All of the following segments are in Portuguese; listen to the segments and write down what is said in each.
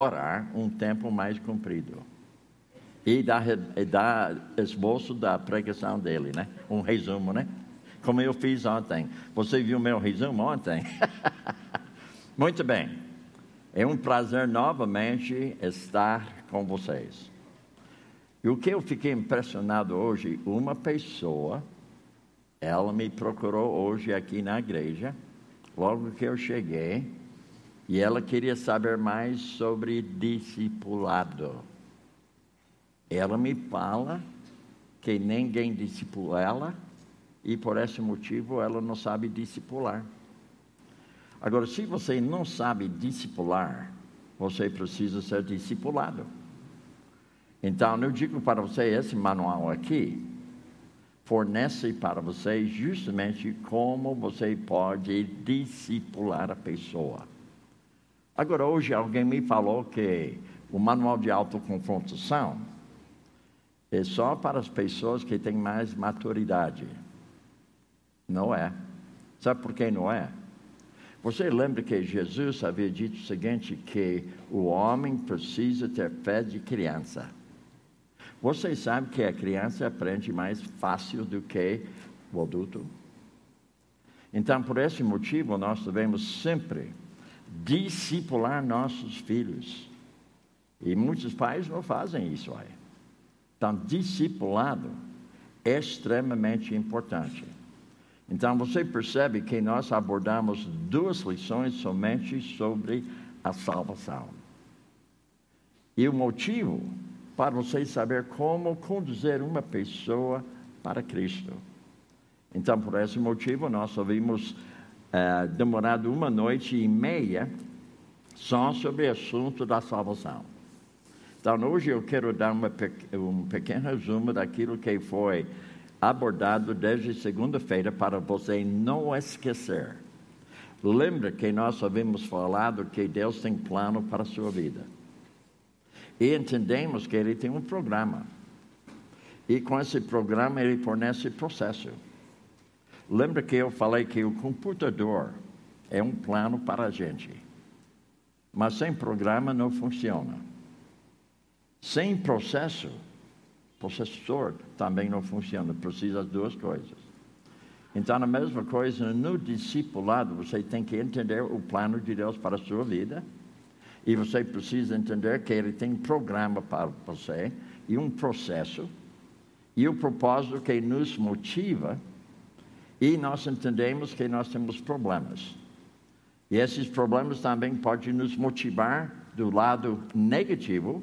orar um tempo mais comprido. E dar, e esboço da pregação dele, né? Um resumo, né? Como eu fiz ontem. Você viu meu resumo ontem? Muito bem. É um prazer novamente estar com vocês. E o que eu fiquei impressionado hoje, uma pessoa, ela me procurou hoje aqui na igreja, logo que eu cheguei, e ela queria saber mais sobre discipulado. Ela me fala que ninguém discipula ela e por esse motivo ela não sabe discipular. Agora, se você não sabe discipular, você precisa ser discipulado. Então, eu digo para você: esse manual aqui fornece para você justamente como você pode discipular a pessoa. Agora, hoje alguém me falou que o manual de autoconfrontação é só para as pessoas que têm mais maturidade. Não é. Sabe por que não é? Você lembra que Jesus havia dito o seguinte: que o homem precisa ter fé de criança. Você sabe que a criança aprende mais fácil do que o adulto? Então, por esse motivo, nós devemos sempre discipular nossos filhos. E muitos pais não fazem isso aí. Então, discipulado é extremamente importante. Então, você percebe que nós abordamos duas lições somente sobre a salvação. E o motivo para você saber como conduzir uma pessoa para Cristo. Então, por esse motivo, nós ouvimos é, demorado uma noite e meia só sobre o assunto da salvação. Então, hoje eu quero dar uma, um pequeno resumo daquilo que foi abordado desde segunda-feira para você não esquecer. Lembra que nós havíamos falado que Deus tem plano para a sua vida. E entendemos que Ele tem um programa. E com esse programa Ele fornece processo. Lembra que eu falei que o computador é um plano para a gente. Mas sem programa não funciona. Sem processo, processor também não funciona. Precisa das duas coisas. Então, a mesma coisa no discipulado, você tem que entender o plano de Deus para a sua vida. E você precisa entender que Ele tem um programa para você e um processo. E o propósito que nos motiva e nós entendemos que nós temos problemas. E esses problemas também podem nos motivar do lado negativo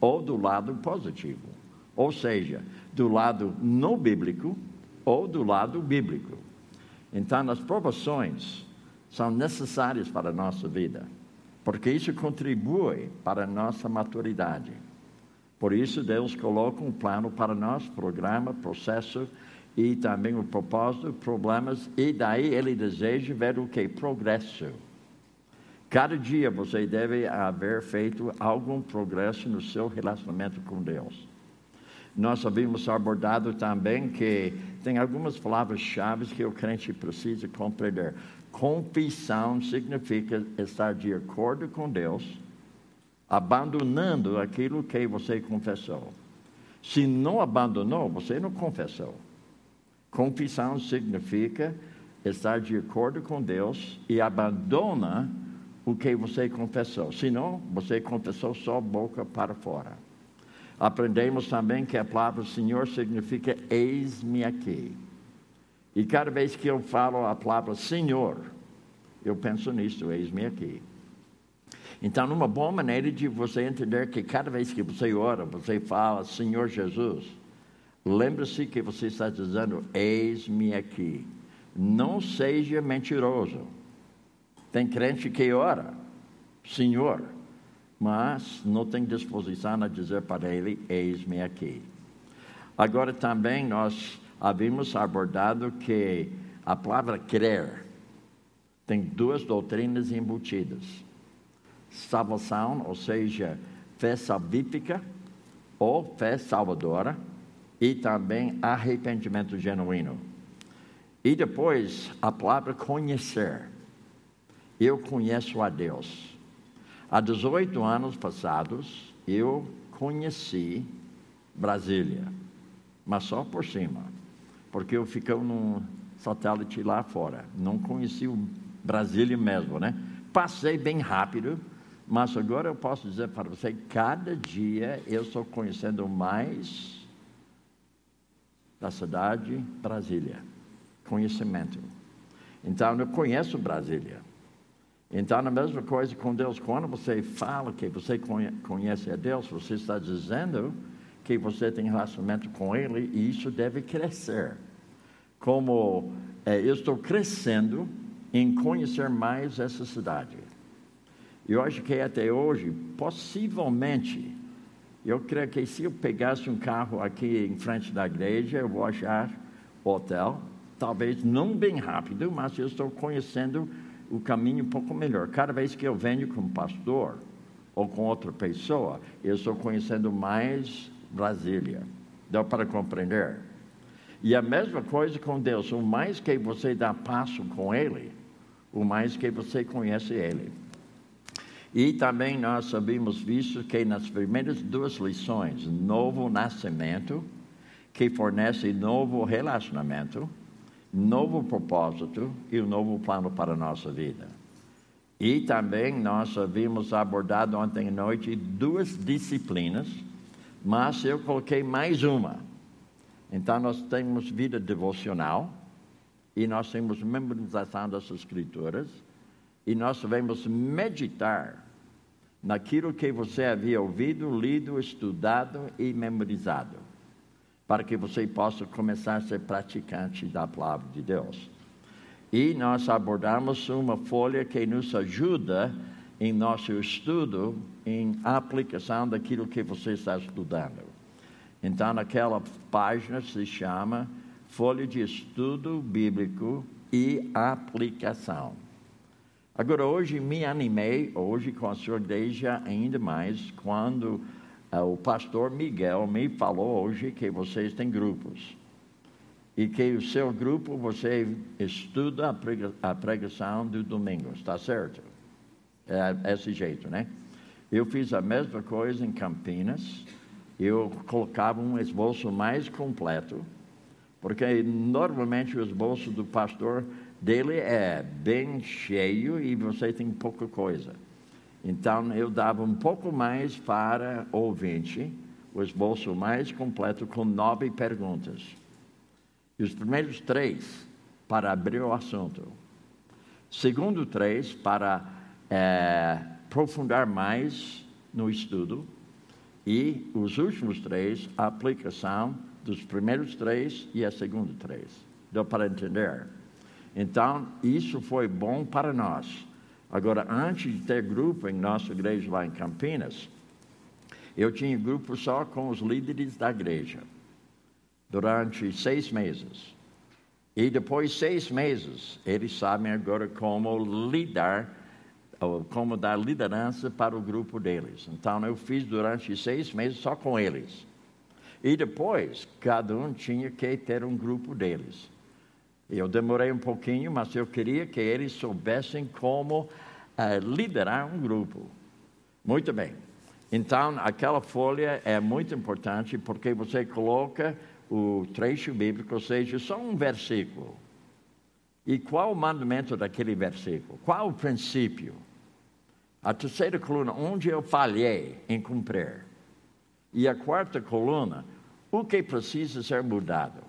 ou do lado positivo. Ou seja, do lado não bíblico ou do lado bíblico. Então, as provações são necessárias para a nossa vida, porque isso contribui para a nossa maturidade. Por isso, Deus coloca um plano para nós, programa, processo e também o propósito, problemas, e daí ele deseja ver o que? Progresso. Cada dia você deve haver feito algum progresso no seu relacionamento com Deus. Nós havíamos abordado também que tem algumas palavras-chave que o crente precisa compreender. Confissão significa estar de acordo com Deus, abandonando aquilo que você confessou. Se não abandonou, você não confessou. Confissão significa estar de acordo com Deus e abandona o que você confessou. Senão, você confessou só boca para fora. Aprendemos também que a palavra Senhor significa eis-me aqui. E cada vez que eu falo a palavra Senhor, eu penso nisso, eis-me aqui. Então, uma boa maneira de você entender que cada vez que você ora, você fala Senhor Jesus, Lembre-se que você está dizendo: Eis-me aqui. Não seja mentiroso. Tem crente que ora, Senhor, mas não tem disposição a dizer para ele: Eis-me aqui. Agora também nós havíamos abordado que a palavra crer tem duas doutrinas embutidas: salvação, ou seja, fé salvífica ou fé salvadora e também arrependimento genuíno. E depois a palavra conhecer. Eu conheço a Deus. Há 18 anos passados, eu conheci Brasília, mas só por cima, porque eu fiquei num satélite lá fora, não conheci o Brasília mesmo, né? Passei bem rápido, mas agora eu posso dizer para você, cada dia eu estou conhecendo mais da cidade Brasília, conhecimento. Então eu conheço Brasília. Então, a mesma coisa com Deus, quando você fala que você conhece a Deus, você está dizendo que você tem relacionamento com Ele e isso deve crescer. Como é, eu estou crescendo em conhecer mais essa cidade. Eu acho que até hoje, possivelmente, eu creio que se eu pegasse um carro aqui em frente da igreja, eu vou achar hotel, talvez não bem rápido, mas eu estou conhecendo o caminho um pouco melhor. Cada vez que eu venho com pastor ou com outra pessoa, eu estou conhecendo mais Brasília. Deu para compreender? E a mesma coisa com Deus. O mais que você dá passo com Ele, o mais que você conhece Ele. E também nós sabemos visto que nas primeiras duas lições, novo nascimento, que fornece novo relacionamento, novo propósito e um novo plano para a nossa vida. E também nós havíamos abordado ontem à noite duas disciplinas, mas eu coloquei mais uma. Então nós temos vida devocional e nós temos memorização das escrituras e nós devemos meditar naquilo que você havia ouvido, lido, estudado e memorizado para que você possa começar a ser praticante da palavra de Deus. E nós abordamos uma folha que nos ajuda em nosso estudo, em aplicação daquilo que você está estudando. Então, naquela página se chama Folha de Estudo Bíblico e Aplicação. Agora, hoje me animei, hoje com a sua igreja ainda mais, quando ah, o pastor Miguel me falou hoje que vocês têm grupos. E que o seu grupo você estuda a pregação do domingo, está certo? É esse jeito, né? Eu fiz a mesma coisa em Campinas. Eu colocava um esboço mais completo, porque normalmente o esboço do pastor dele é bem cheio e você tem pouca coisa. Então eu dava um pouco mais para o ouvinte, o esboço mais completo com nove perguntas. E os primeiros três para abrir o assunto. Segundo três para é, aprofundar mais no estudo. E os últimos três, a aplicação dos primeiros três e a segunda três. Deu para entender? Então, isso foi bom para nós Agora, antes de ter grupo em nossa igreja lá em Campinas, eu tinha grupo só com os líderes da igreja, durante seis meses. E depois de seis meses, eles sabem agora como lidar, como dar liderança para o grupo deles. Então, eu fiz durante seis meses só com eles. E depois, cada um tinha que ter um grupo deles. Eu demorei um pouquinho, mas eu queria que eles soubessem como uh, liderar um grupo. Muito bem. Então, aquela folha é muito importante porque você coloca o trecho bíblico, ou seja, só um versículo. E qual o mandamento daquele versículo? Qual o princípio? A terceira coluna, onde eu falhei em cumprir. E a quarta coluna, o que precisa ser mudado.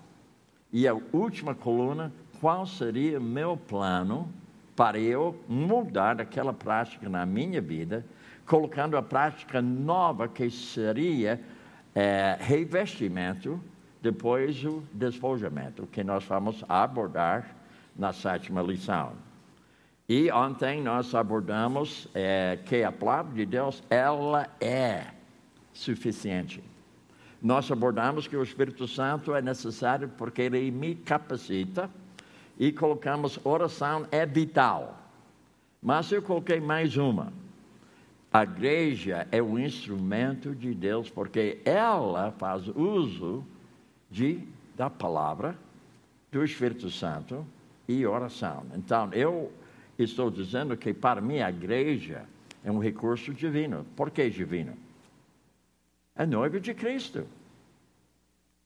E a última coluna, qual seria meu plano para eu mudar aquela prática na minha vida, colocando a prática nova que seria é, revestimento, depois o despojamento, que nós vamos abordar na sétima lição. E ontem nós abordamos é, que a palavra de Deus, ela é suficiente nós abordamos que o Espírito Santo é necessário porque ele me capacita e colocamos oração é vital. Mas eu coloquei mais uma. A igreja é o instrumento de Deus porque ela faz uso de, da palavra, do Espírito Santo e oração. Então, eu estou dizendo que para mim a igreja é um recurso divino. Por que divino? É noiva de Cristo.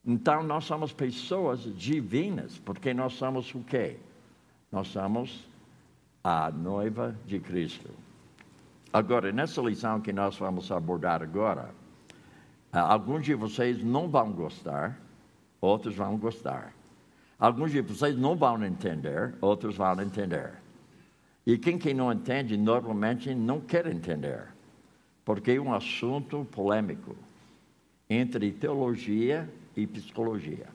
Então nós somos pessoas divinas, porque nós somos o quê? Nós somos a noiva de Cristo. Agora, nessa lição que nós vamos abordar agora, ah, alguns de vocês não vão gostar, outros vão gostar. Alguns de vocês não vão entender, outros vão entender. E quem que não entende, normalmente não quer entender, porque é um assunto polêmico entre teologia e psicologia.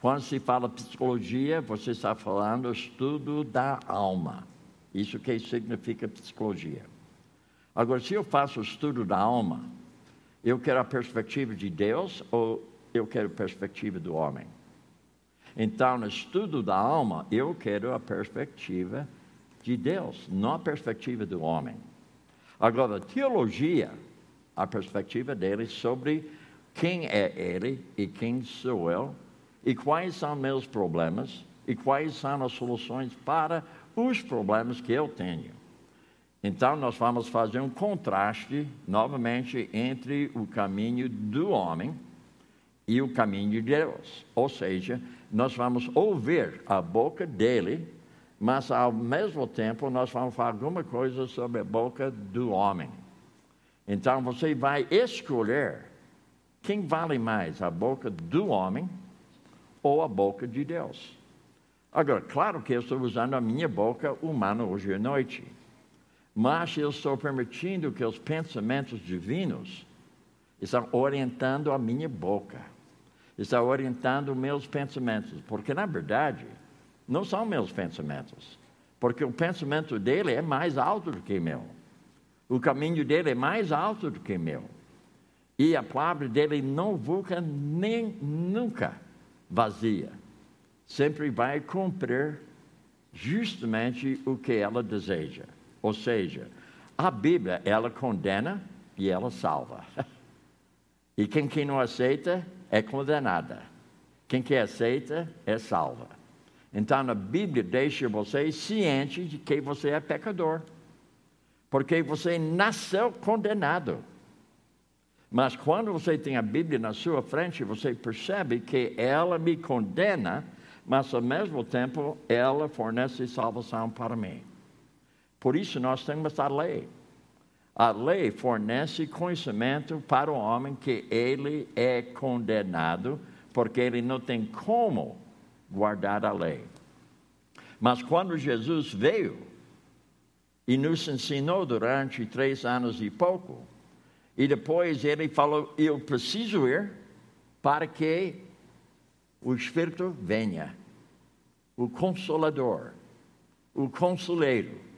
Quando se fala psicologia, você está falando estudo da alma. Isso que significa psicologia. Agora, se eu faço estudo da alma, eu quero a perspectiva de Deus ou eu quero a perspectiva do homem? Então, no estudo da alma, eu quero a perspectiva de Deus, não a perspectiva do homem. Agora, teologia, a perspectiva dele sobre quem é ele e quem sou eu, e quais são meus problemas, e quais são as soluções para os problemas que eu tenho. Então, nós vamos fazer um contraste, novamente, entre o caminho do homem e o caminho de Deus. Ou seja, nós vamos ouvir a boca dele, mas ao mesmo tempo nós vamos falar alguma coisa sobre a boca do homem. Então, você vai escolher quem vale mais, a boca do homem ou a boca de Deus. Agora, claro que eu estou usando a minha boca humana hoje à noite mas eu estou permitindo que os pensamentos divinos estão orientando a minha boca, estão orientando meus pensamentos, porque na verdade não são meus pensamentos, porque o pensamento dele é mais alto do que meu, o caminho dele é mais alto do que meu, e a palavra dele não fica nem nunca vazia, sempre vai cumprir justamente o que ela deseja. Ou seja, a Bíblia, ela condena e ela salva. E quem, quem não aceita é condenada. Quem que aceita é salva. Então a Bíblia deixa você ciente de que você é pecador. Porque você nasceu condenado. Mas quando você tem a Bíblia na sua frente, você percebe que ela me condena, mas ao mesmo tempo ela fornece salvação para mim. Por isso nós temos a lei. A lei fornece conhecimento para o homem que ele é condenado, porque ele não tem como guardar a lei. Mas quando Jesus veio e nos ensinou durante três anos e pouco, e depois ele falou: Eu preciso ir para que o Espírito venha, o Consolador, o Conselheiro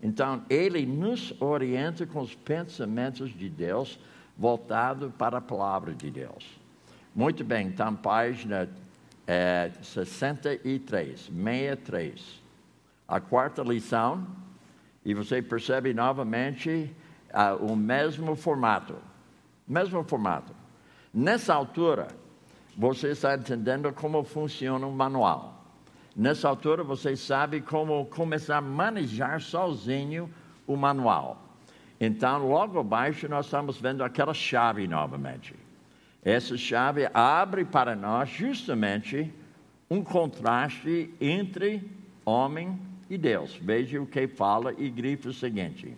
então, ele nos orienta com os pensamentos de Deus, voltado para a palavra de Deus. Muito bem, então, página é, 63, 63. A quarta lição, e você percebe novamente uh, o mesmo formato. Mesmo formato. Nessa altura, você está entendendo como funciona o manual. Nessa altura, você sabe como começar a manejar sozinho o manual. Então, logo abaixo, nós estamos vendo aquela chave novamente. Essa chave abre para nós justamente um contraste entre homem e Deus. Veja o que fala e grifa o seguinte: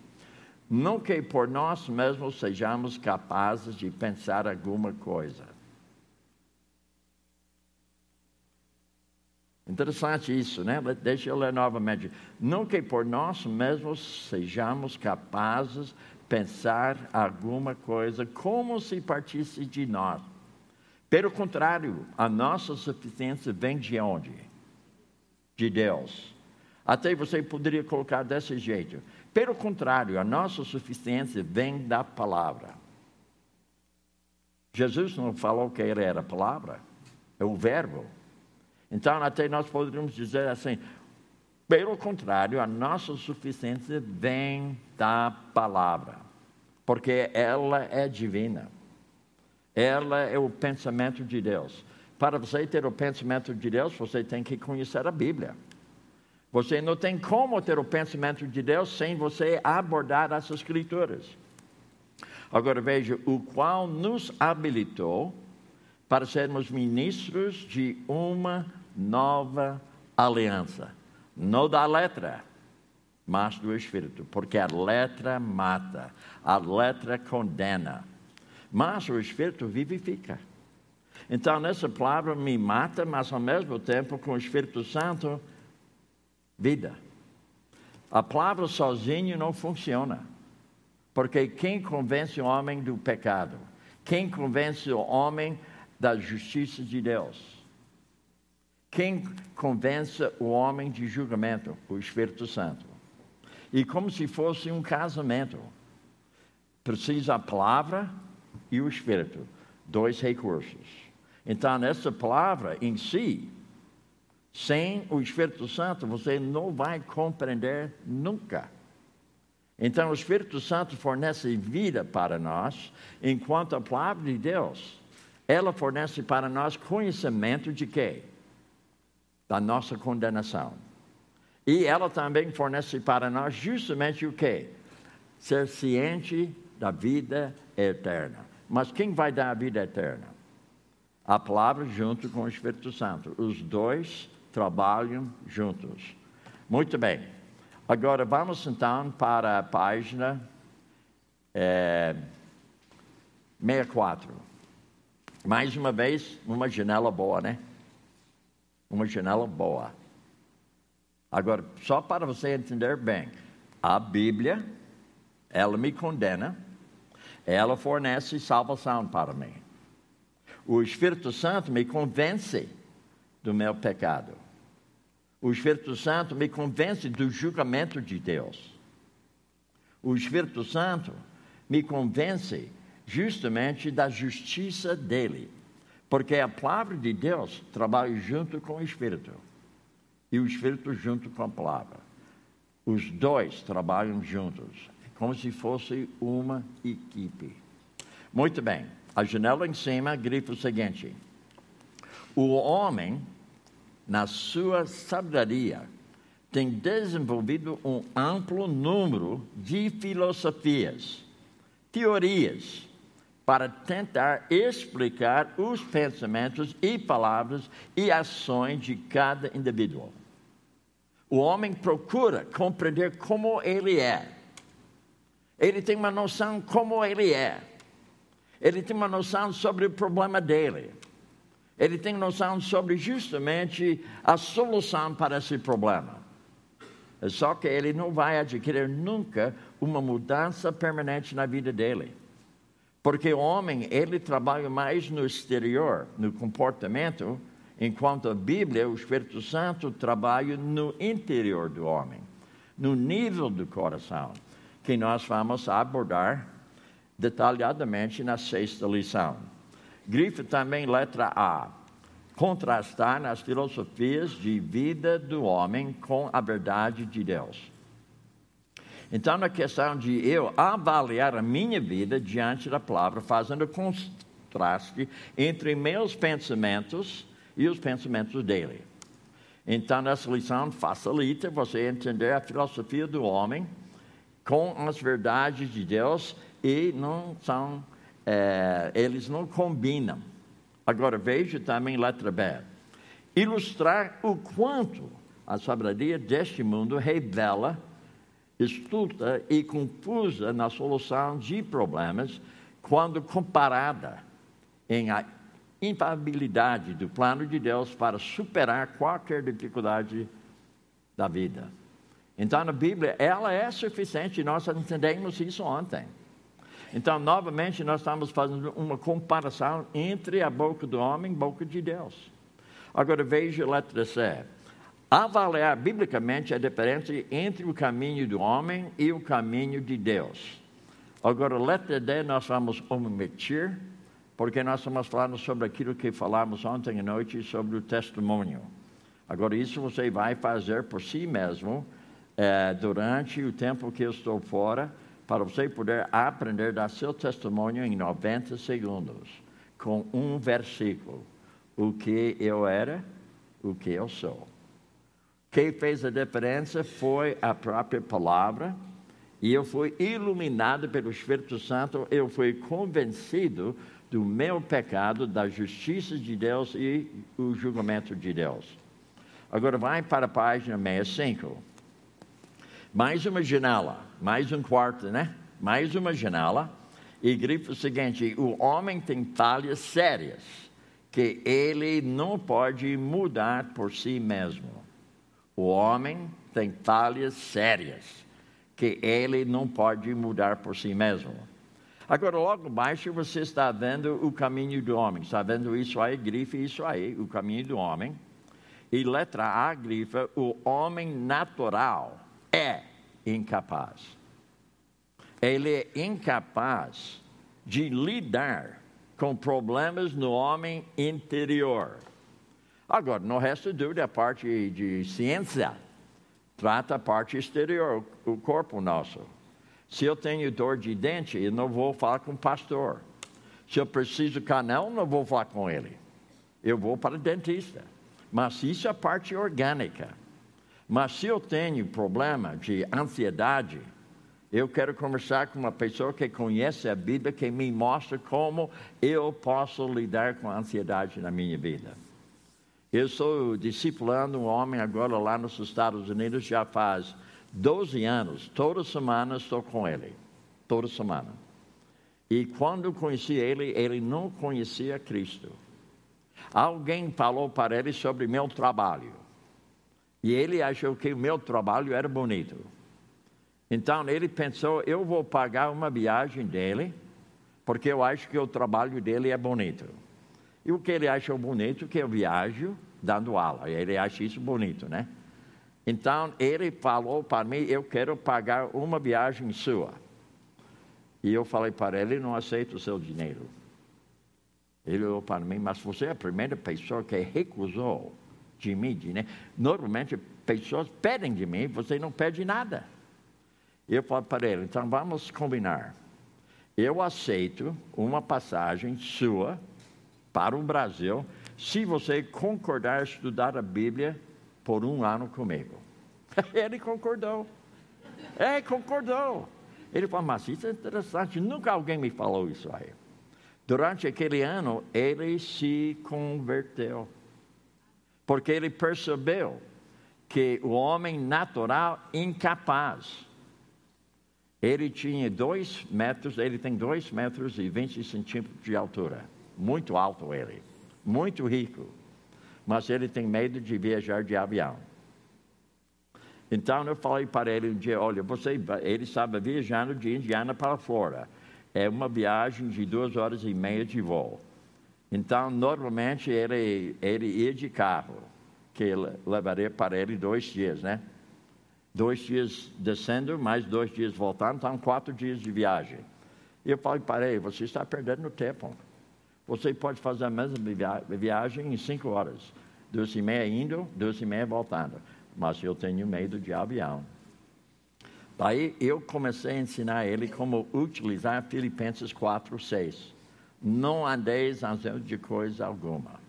Não que por nós mesmos sejamos capazes de pensar alguma coisa Interessante isso, né? Deixa eu ler novamente. Não que por nós mesmos sejamos capazes de pensar alguma coisa como se partisse de nós. Pelo contrário, a nossa suficiência vem de onde? De Deus. Até você poderia colocar desse jeito. Pelo contrário, a nossa suficiência vem da palavra. Jesus não falou que ele era a palavra, é o verbo. Então, até nós poderíamos dizer assim: pelo contrário, a nossa suficiência vem da palavra, porque ela é divina. Ela é o pensamento de Deus. Para você ter o pensamento de Deus, você tem que conhecer a Bíblia. Você não tem como ter o pensamento de Deus sem você abordar as Escrituras. Agora veja, o qual nos habilitou para sermos ministros de uma nova aliança. Não da letra, mas do Espírito, porque a letra mata, a letra condena, mas o Espírito vivifica. Então, nessa palavra me mata, mas ao mesmo tempo, com o Espírito Santo, vida. A palavra sozinho não funciona. Porque quem convence o homem do pecado? Quem convence o homem da justiça de Deus? Quem convence o homem de julgamento? O Espírito Santo. E como se fosse um casamento. Precisa a palavra e o Espírito. Dois recursos. Então, essa palavra em si sem o Espírito Santo, você não vai compreender nunca. Então, o Espírito Santo fornece vida para nós, enquanto a palavra de Deus, ela fornece para nós conhecimento de quê? Da nossa condenação. E ela também fornece para nós justamente o quê? Ser ciente da vida eterna. Mas quem vai dar a vida eterna? A palavra junto com o Espírito Santo. Os dois trabalham juntos. Muito bem. Agora vamos então para a página é, 64. Mais uma vez, uma janela boa, né? Uma janela boa. Agora, só para você entender bem, a Bíblia, ela me condena, ela fornece salvação para mim. O Espírito Santo me convence do meu pecado. O Espírito Santo me convence do julgamento de Deus. O Espírito Santo me convence justamente da justiça dele. Porque a palavra de Deus trabalha junto com o Espírito. E o Espírito junto com a palavra. Os dois trabalham juntos, como se fosse uma equipe. Muito bem. A janela em cima grifa o seguinte: O homem na sua sabedoria, tem desenvolvido um amplo número de filosofias, teorias, para tentar explicar os pensamentos e palavras e ações de cada indivíduo. O homem procura compreender como ele é. Ele tem uma noção como ele é. Ele tem uma noção sobre o problema dele ele tem noção sobre justamente a solução para esse problema. Só que ele não vai adquirir nunca uma mudança permanente na vida dele. Porque o homem, ele trabalha mais no exterior, no comportamento, enquanto a Bíblia, o Espírito Santo, trabalha no interior do homem, no nível do coração, que nós vamos abordar detalhadamente na sexta lição. Grife também letra A. Contrastar nas filosofias de vida do homem com a verdade de Deus. Então, na questão de eu avaliar a minha vida diante da palavra, fazendo contraste entre meus pensamentos e os pensamentos dele. Então, nessa lição facilita você entender a filosofia do homem com as verdades de Deus e não são é, eles não combinam. Agora veja também letra B. Ilustrar o quanto a sabedoria deste mundo revela, estulta e confusa na solução de problemas quando comparada em a infabilidade do plano de Deus para superar qualquer dificuldade da vida. Então, a Bíblia, ela é suficiente, nós entendemos isso ontem. Então, novamente, nós estamos fazendo uma comparação entre a boca do homem e a boca de Deus. Agora, veja a letra C. Avaliar biblicamente a diferença entre o caminho do homem e o caminho de Deus. Agora, letra D, nós vamos omitir, porque nós estamos falando sobre aquilo que falamos ontem à noite sobre o testemunho. Agora, isso você vai fazer por si mesmo eh, durante o tempo que eu estou fora para você poder aprender a dar seu testemunho em 90 segundos, com um versículo. O que eu era, o que eu sou. Quem fez a diferença foi a própria palavra, e eu fui iluminado pelo Espírito Santo, eu fui convencido do meu pecado, da justiça de Deus e o julgamento de Deus. Agora vai para a página 65. Mais uma janela, mais um quarto, né? Mais uma janela. E grifo o seguinte: o homem tem falhas sérias que ele não pode mudar por si mesmo. O homem tem falhas sérias que ele não pode mudar por si mesmo. Agora, logo abaixo, você está vendo o caminho do homem. Está vendo isso aí, grife isso aí, o caminho do homem. E letra A, grifa, o homem natural é incapaz. Ele é incapaz de lidar com problemas no homem interior. Agora, no resto dúvida, a parte de ciência trata a parte exterior, o corpo nosso. Se eu tenho dor de dente, eu não vou falar com o pastor. Se eu preciso canal, não vou falar com ele. Eu vou para o dentista. Mas isso é a parte orgânica. Mas se eu tenho problema de ansiedade, eu quero conversar com uma pessoa que conhece a Bíblia, que me mostra como eu posso lidar com a ansiedade na minha vida. Eu estou discipulando um homem agora lá nos Estados Unidos já faz 12 anos. Toda semana estou com ele. Toda semana. E quando conheci ele, ele não conhecia Cristo. Alguém falou para ele sobre meu trabalho. E ele achou que o meu trabalho era bonito. Então ele pensou: eu vou pagar uma viagem dele, porque eu acho que o trabalho dele é bonito. E o que ele acha bonito, que eu viajo dando aula. Ele acha isso bonito, né? Então, ele falou para mim, eu quero pagar uma viagem sua. E eu falei para ele, não aceito o seu dinheiro. Ele olhou para mim, mas você é a primeira pessoa que recusou de mim. Né? Normalmente, pessoas pedem de mim, você não pede nada. Eu falei para ele, então vamos combinar. Eu aceito uma passagem sua para o Brasil, se você concordar estudar a Bíblia por um ano comigo. Ele concordou. É, concordou. Ele falou, mas isso é interessante, nunca alguém me falou isso aí. Durante aquele ano, ele se converteu. Porque ele percebeu que o homem natural incapaz. Ele tinha dois metros, ele tem dois metros e vinte centímetros de altura muito alto ele, muito rico, mas ele tem medo de viajar de avião. Então eu falei para ele um dia, olha, você, ele estava viajando de Indiana para Flórida. É uma viagem de duas horas e meia de voo. Então, normalmente, ele, ia de carro, que levaria para ele dois dias, né? Dois dias descendo, mais dois dias voltando, então quatro dias de viagem. E eu falei para ele, você está perdendo tempo. Você pode fazer a mesma viagem em cinco horas. Duas e meia indo, duas e meia voltando. Mas eu tenho medo de avião. Daí eu comecei a ensinar ele como utilizar Filipenses 4, 6. Não andeis ansiosos de coisa alguma.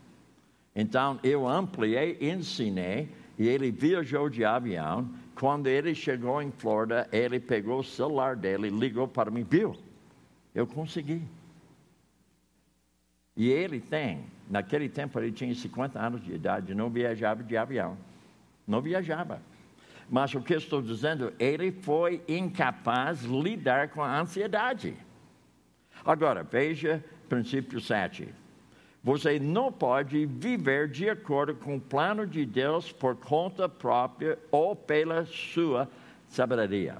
Então eu ampliei, ensinei, e ele viajou de avião. Quando ele chegou em Flórida, ele pegou o celular dele, ligou para mim, viu? Eu consegui. E ele tem, naquele tempo ele tinha 50 anos de idade, não viajava de avião. Não viajava. Mas o que estou dizendo, ele foi incapaz de lidar com a ansiedade. Agora, veja princípio 7. Você não pode viver de acordo com o plano de Deus por conta própria ou pela sua sabedoria.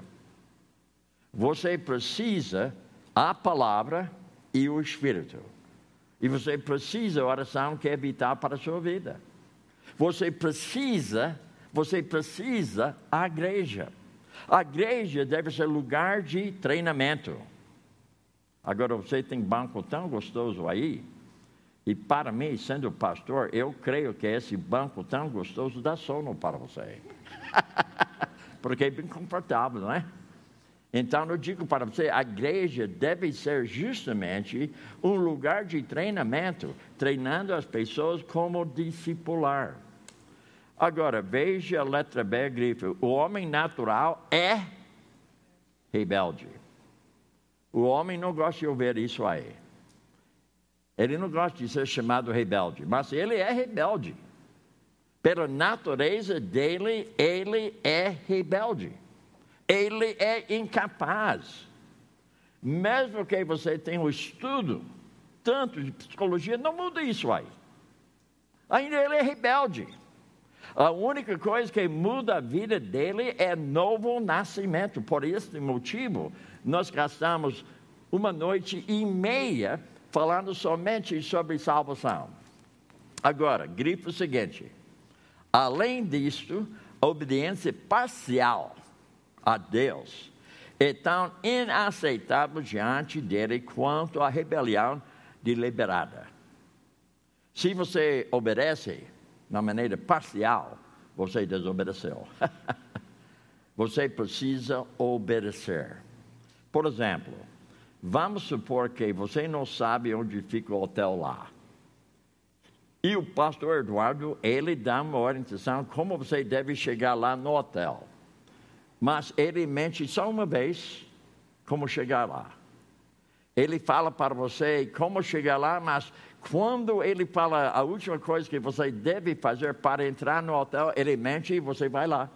Você precisa a palavra e o Espírito. E você precisa a oração que é vital para a sua vida. Você precisa, você precisa a igreja. A igreja deve ser lugar de treinamento. Agora você tem banco tão gostoso aí, e para mim, sendo pastor, eu creio que esse banco tão gostoso dá sono para você. Porque é bem confortável, não é? Então eu digo para você, a igreja deve ser justamente um lugar de treinamento, treinando as pessoas como discipular. Agora, veja a letra B, grife. O homem natural é rebelde. O homem não gosta de ouvir isso aí. Ele não gosta de ser chamado rebelde, mas ele é rebelde. Pela natureza dele, ele é rebelde. Ele é incapaz. Mesmo que você tenha um estudo tanto de psicologia, não muda isso aí. Ainda ele é rebelde. A única coisa que muda a vida dele é novo nascimento. Por esse motivo, nós gastamos uma noite e meia falando somente sobre salvação. Agora, grife o seguinte: além disto, a obediência parcial a Deus é tão inaceitável diante dele quanto a rebelião deliberada. Se você obedece na maneira parcial, você desobedeceu. você precisa obedecer. Por exemplo, vamos supor que você não sabe onde fica o hotel lá. E o pastor Eduardo, ele dá uma orientação como você deve chegar lá no hotel. Mas ele mente só uma vez como chegar lá. Ele fala para você como chegar lá, mas quando ele fala a última coisa que você deve fazer para entrar no hotel, ele mente e você vai lá.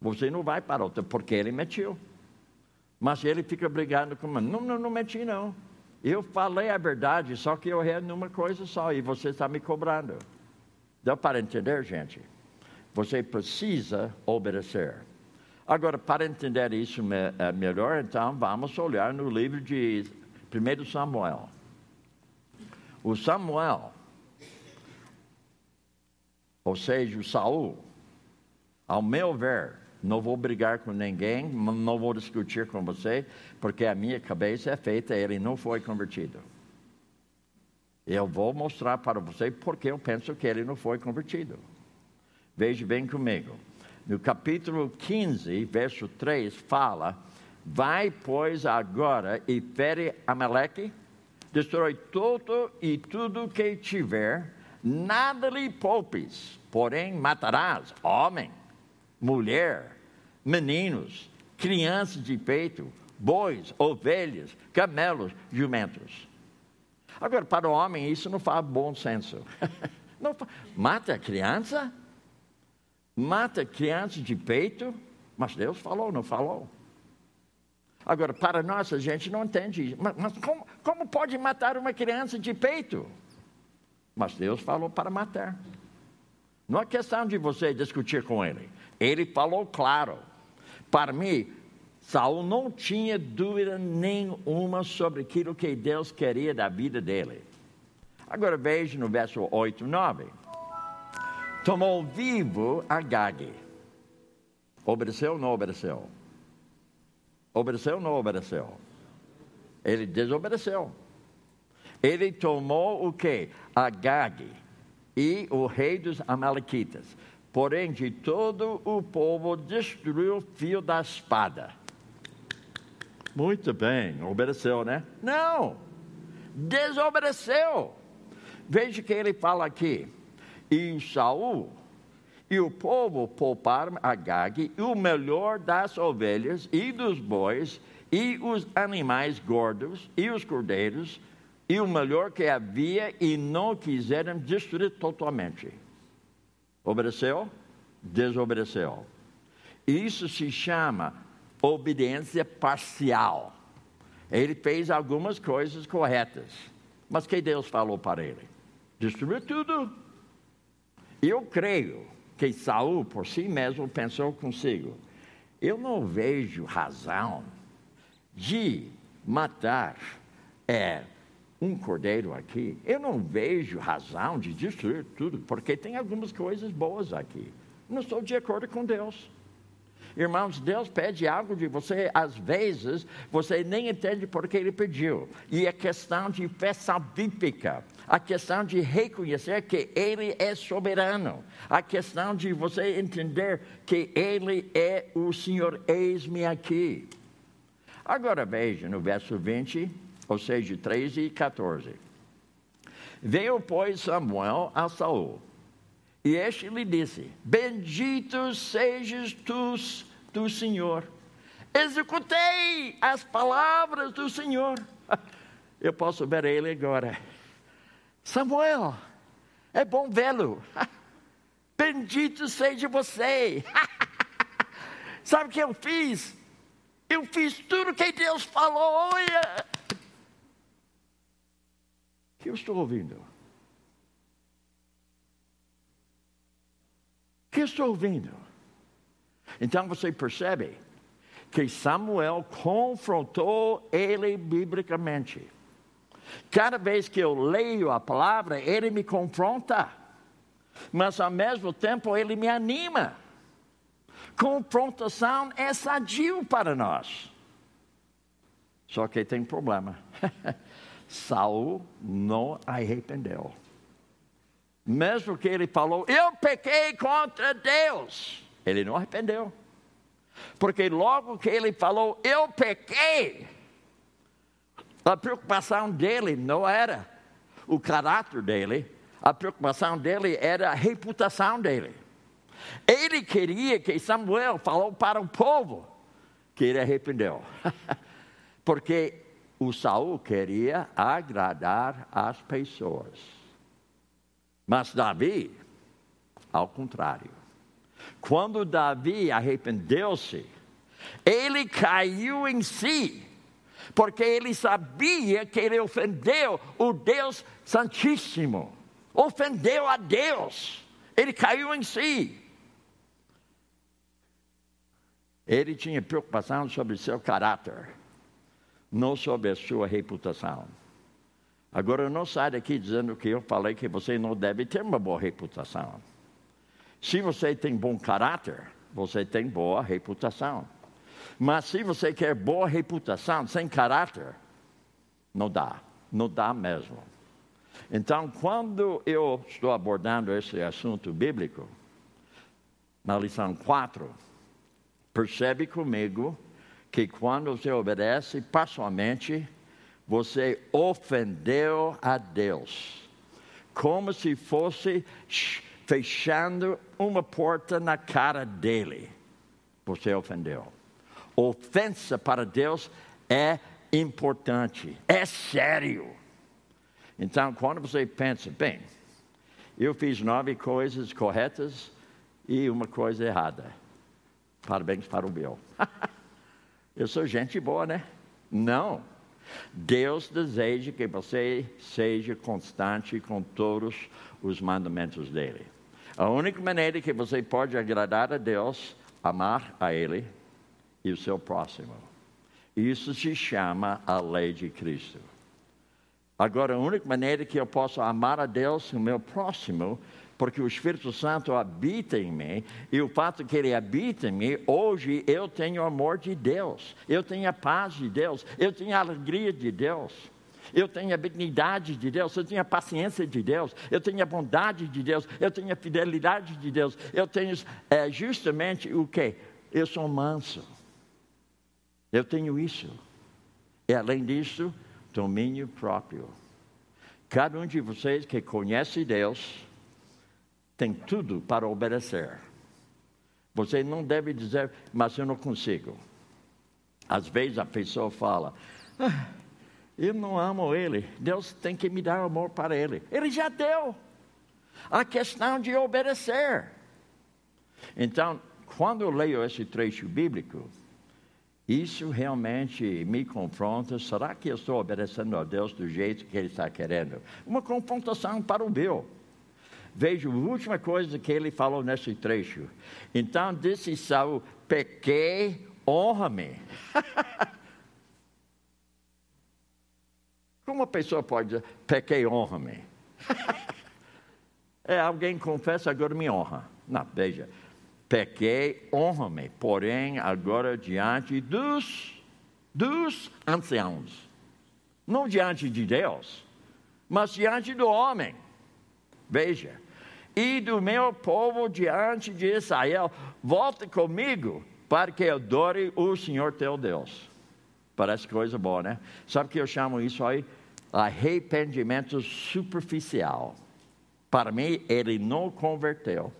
Você não vai para o hotel, porque ele mentiu. Mas ele fica brigando com não, não, não menti não. Eu falei a verdade, só que eu errei numa coisa só e você está me cobrando. Deu para entender, gente? Você precisa obedecer. Agora, para entender isso eh, melhor, então, vamos olhar no livro de 1 Samuel. O Samuel, ou seja, o Saul, ao meu ver, não vou brigar com ninguém, não vou discutir com você, porque a minha cabeça é feita, ele não foi convertido. Eu vou mostrar para você porque eu penso que ele não foi convertido. Veja bem comigo no capítulo 15, verso 3, fala: Vai, pois, agora e fere Amaleque, destrói todo e tudo que tiver, nada lhe poupes, porém matarás homem, mulher, meninos, crianças de peito, bois, ovelhas, camelos, jumentos. Agora, para o homem, isso não faz bom senso. Não, mata a criança? mata crianças de peito, mas Deus falou, não falou. Agora, para nós, a gente não entende. Mas, mas como, como pode matar uma criança de peito? Mas Deus falou para matar. Não é questão de você discutir com ele. Ele falou claro. Para mim, Saul não tinha dúvida nenhuma sobre aquilo que Deus queria da vida dele. Agora veja no verso 8 9 tomou vivo Agag. Obedeceu ou não obedeceu? Obedeceu ou não obedeceu? Ele desobedeceu. Ele tomou o que? Agag e o rei dos Amalequitas. Porém, de todo o povo destruiu o fio da espada. Muito bem, obedeceu, né? Não, desobedeceu. Veja que ele fala aqui e Saul e o povo pouparam Agag e o melhor das ovelhas e dos bois e os animais gordos e os cordeiros e o melhor que havia e não quiseram destruir totalmente. Obedeceu? Desobedeceu. Isso se chama obediência parcial. Ele fez algumas coisas corretas, mas que Deus falou para ele? Destruiu tudo. Eu creio que Saul, por si mesmo, pensou consigo: eu não vejo razão de matar é, um cordeiro aqui. Eu não vejo razão de destruir tudo, porque tem algumas coisas boas aqui. Não estou de acordo com Deus. Irmãos, Deus pede algo de você, às vezes você nem entende por que Ele pediu. E é questão de fé salvífica, a questão de reconhecer que Ele é soberano, a questão de você entender que Ele é o Senhor, eis-me aqui. Agora veja no verso 20, ou seja, 13 e 14. Veio, pois, Samuel a Saul E este lhe disse: Bendito sejas tu do Senhor. Executei as palavras do Senhor. Eu posso ver ele agora. Samuel, é bom vê-lo. Bendito seja você. Sabe o que eu fiz? Eu fiz tudo que Deus falou. Olha. Que eu estou ouvindo? Que estou ouvindo? Então você percebe que Samuel confrontou ele biblicamente. Cada vez que eu leio a palavra, ele me confronta, mas ao mesmo tempo ele me anima. Confrontação é sadio para nós. Só que tem problema. Saul não arrependeu. Mesmo que ele falou, eu pequei contra Deus, ele não arrependeu. Porque logo que ele falou, eu pequei, a preocupação dele não era o caráter dele, a preocupação dele era a reputação dele. Ele queria que Samuel falou para o povo que ele arrependeu. Porque o Saul queria agradar as pessoas. Mas Davi, ao contrário. Quando Davi arrependeu-se, ele caiu em si, porque ele sabia que ele ofendeu o Deus Santíssimo, ofendeu a Deus, ele caiu em si. Ele tinha preocupação sobre seu caráter, não sobre a sua reputação. Agora, não sai daqui dizendo que eu falei que você não deve ter uma boa reputação. Se você tem bom caráter, você tem boa reputação. Mas se você quer boa reputação sem caráter, não dá, não dá mesmo. Então, quando eu estou abordando esse assunto bíblico, na lição 4, percebe comigo que quando você obedece passualmente, você ofendeu a Deus, como se fosse fechando uma porta na cara dele. Você ofendeu. Ofensa para Deus é importante, é sério. Então, quando você pensa, bem, eu fiz nove coisas corretas e uma coisa errada. Parabéns para o Bill. eu sou gente boa, né? Não. Deus deseja que você seja constante com todos os mandamentos dele. A única maneira que você pode agradar a Deus, amar a Ele e o seu próximo. Isso se chama a lei de Cristo. Agora, a única maneira que eu posso amar a Deus e o meu próximo, porque o Espírito Santo habita em mim, e o fato que ele habita em mim, hoje eu tenho o amor de Deus, eu tenho a paz de Deus, eu tenho a alegria de Deus eu tenho a benignidade de Deus, eu tenho a paciência de Deus, eu tenho a bondade de Deus, eu tenho a fidelidade de Deus, eu tenho é, justamente o que? Eu sou manso. Eu tenho isso. E além disso, domínio próprio. Cada um de vocês que conhece Deus tem tudo para obedecer. Você não deve dizer, mas eu não consigo. Às vezes a pessoa fala, ah, eu não amo ele. Deus tem que me dar amor para ele. Ele já deu. A questão de obedecer. Então, quando eu leio esse trecho bíblico, isso realmente me confronta. Será que eu estou obedecendo a Deus do jeito que Ele está querendo? Uma confrontação para o meu. Veja a última coisa que ele falou nesse trecho. Então disse Saul: pequei, honra-me. Como uma pessoa pode dizer, pequei, honra-me? é, alguém confessa, agora me honra. Não, veja, pequei, honra-me, porém agora diante dos, dos anciãos. Não diante de Deus, mas diante do homem. Veja, e do meu povo diante de Israel, volta comigo para que eu adore o Senhor teu Deus. Parece coisa boa, né? Sabe que eu chamo isso aí? arrependimento superficial. Para mim, ele não converteu.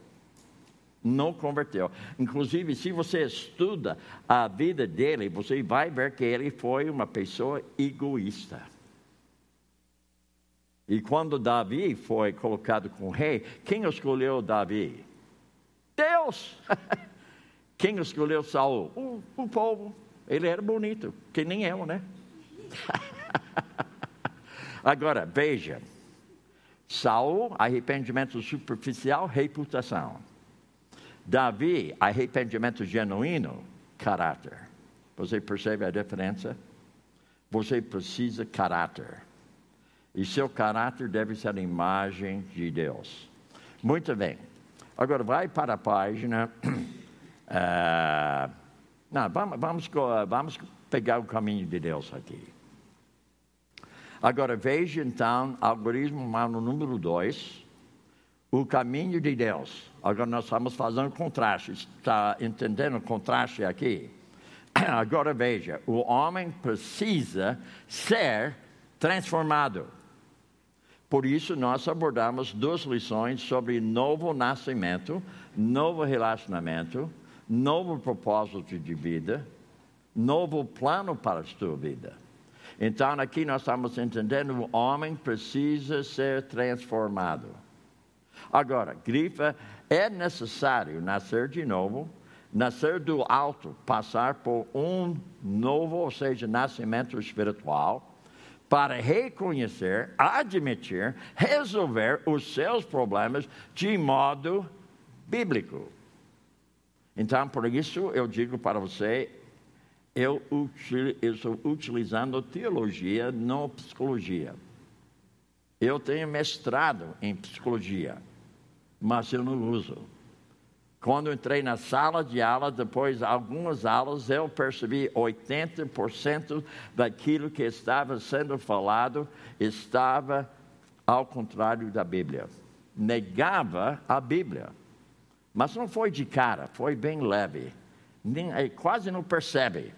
Não converteu. Inclusive, se você estuda a vida dele, você vai ver que ele foi uma pessoa egoísta. E quando Davi foi colocado como rei, quem escolheu Davi? Deus! quem escolheu Saul? O, o povo. Ele era bonito, que nem eu, né? Agora, veja. Saul, arrependimento superficial, reputação. Davi, arrependimento genuíno, caráter. Você percebe a diferença? Você precisa caráter. E seu caráter deve ser a imagem de Deus. Muito bem. Agora vai para a página. Uh, não, vamos, vamos, vamos pegar o caminho de Deus aqui. Agora veja então, algoritmo humano número 2, o caminho de Deus. Agora nós estamos fazendo contraste. Está entendendo o contraste aqui? Agora veja, o homem precisa ser transformado. Por isso, nós abordamos duas lições sobre novo nascimento, novo relacionamento, novo propósito de vida, novo plano para a sua vida. Então, aqui nós estamos entendendo o homem precisa ser transformado. Agora, grifa, é necessário nascer de novo, nascer do alto, passar por um novo, ou seja, nascimento espiritual para reconhecer, admitir, resolver os seus problemas de modo bíblico. Então, por isso eu digo para você, eu, estou utilizando teologia, não psicologia. Eu tenho mestrado em psicologia, mas eu não uso. Quando entrei na sala de aula, depois de algumas aulas, eu percebi 80% daquilo que estava sendo falado estava ao contrário da Bíblia. Negava a Bíblia. Mas não foi de cara, foi bem leve. Nem, é, quase não percebe.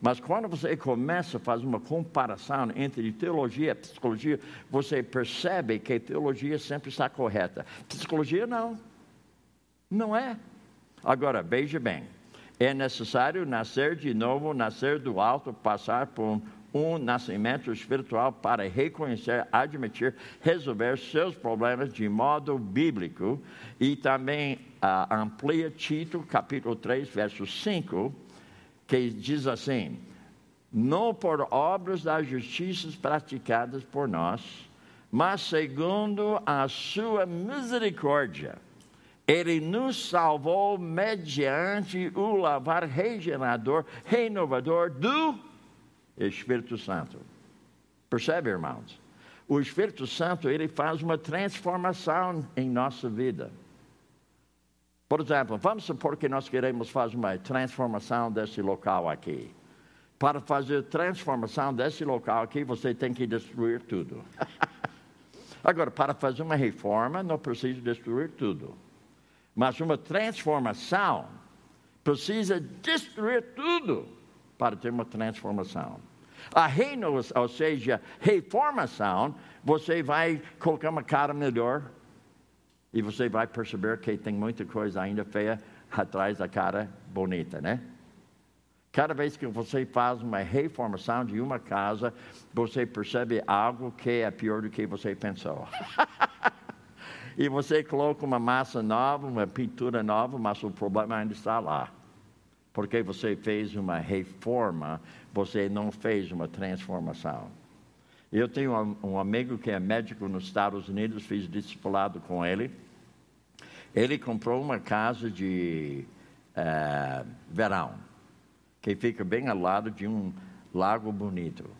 Mas quando você começa a fazer uma comparação entre teologia e psicologia, você percebe que a teologia sempre está correta. Psicologia não. Não é. Agora, veja bem: é necessário nascer de novo, nascer do alto, passar por um, nascimento espiritual para reconhecer, admitir, resolver seus problemas de modo bíblico. E também uh, amplia Tito, capítulo 3, verso 5, que diz assim: Não por obras das justiças praticadas por nós, mas segundo a sua misericórdia ele nos salvou mediante o lavar regenerador, renovador do Espírito Santo. Percebe, irmãos? O Espírito Santo, ele faz uma transformação em nossa vida. Por exemplo, vamos supor que nós queremos fazer uma transformação desse local aqui. Para fazer transformação desse local aqui, você tem que destruir tudo. Agora, para fazer uma reforma, não precisa destruir tudo. Mas uma transformação precisa destruir tudo para ter uma transformação. A reino, ou seja, reformação, você vai colocar uma cara melhor e você vai perceber que tem muita coisa ainda feia atrás da cara bonita, né? Cada vez que você faz uma reformação de uma casa, você percebe algo que é pior do que você pensou. e você coloca uma massa nova, uma pintura nova, mas o problema ainda está lá. Porque você fez uma reforma, você não fez uma transformação. Eu tenho um, amigo que é médico nos Estados Unidos, fiz discipulado com ele. Ele comprou uma casa de uh, verão, que fica bem ao lado de um lago bonito.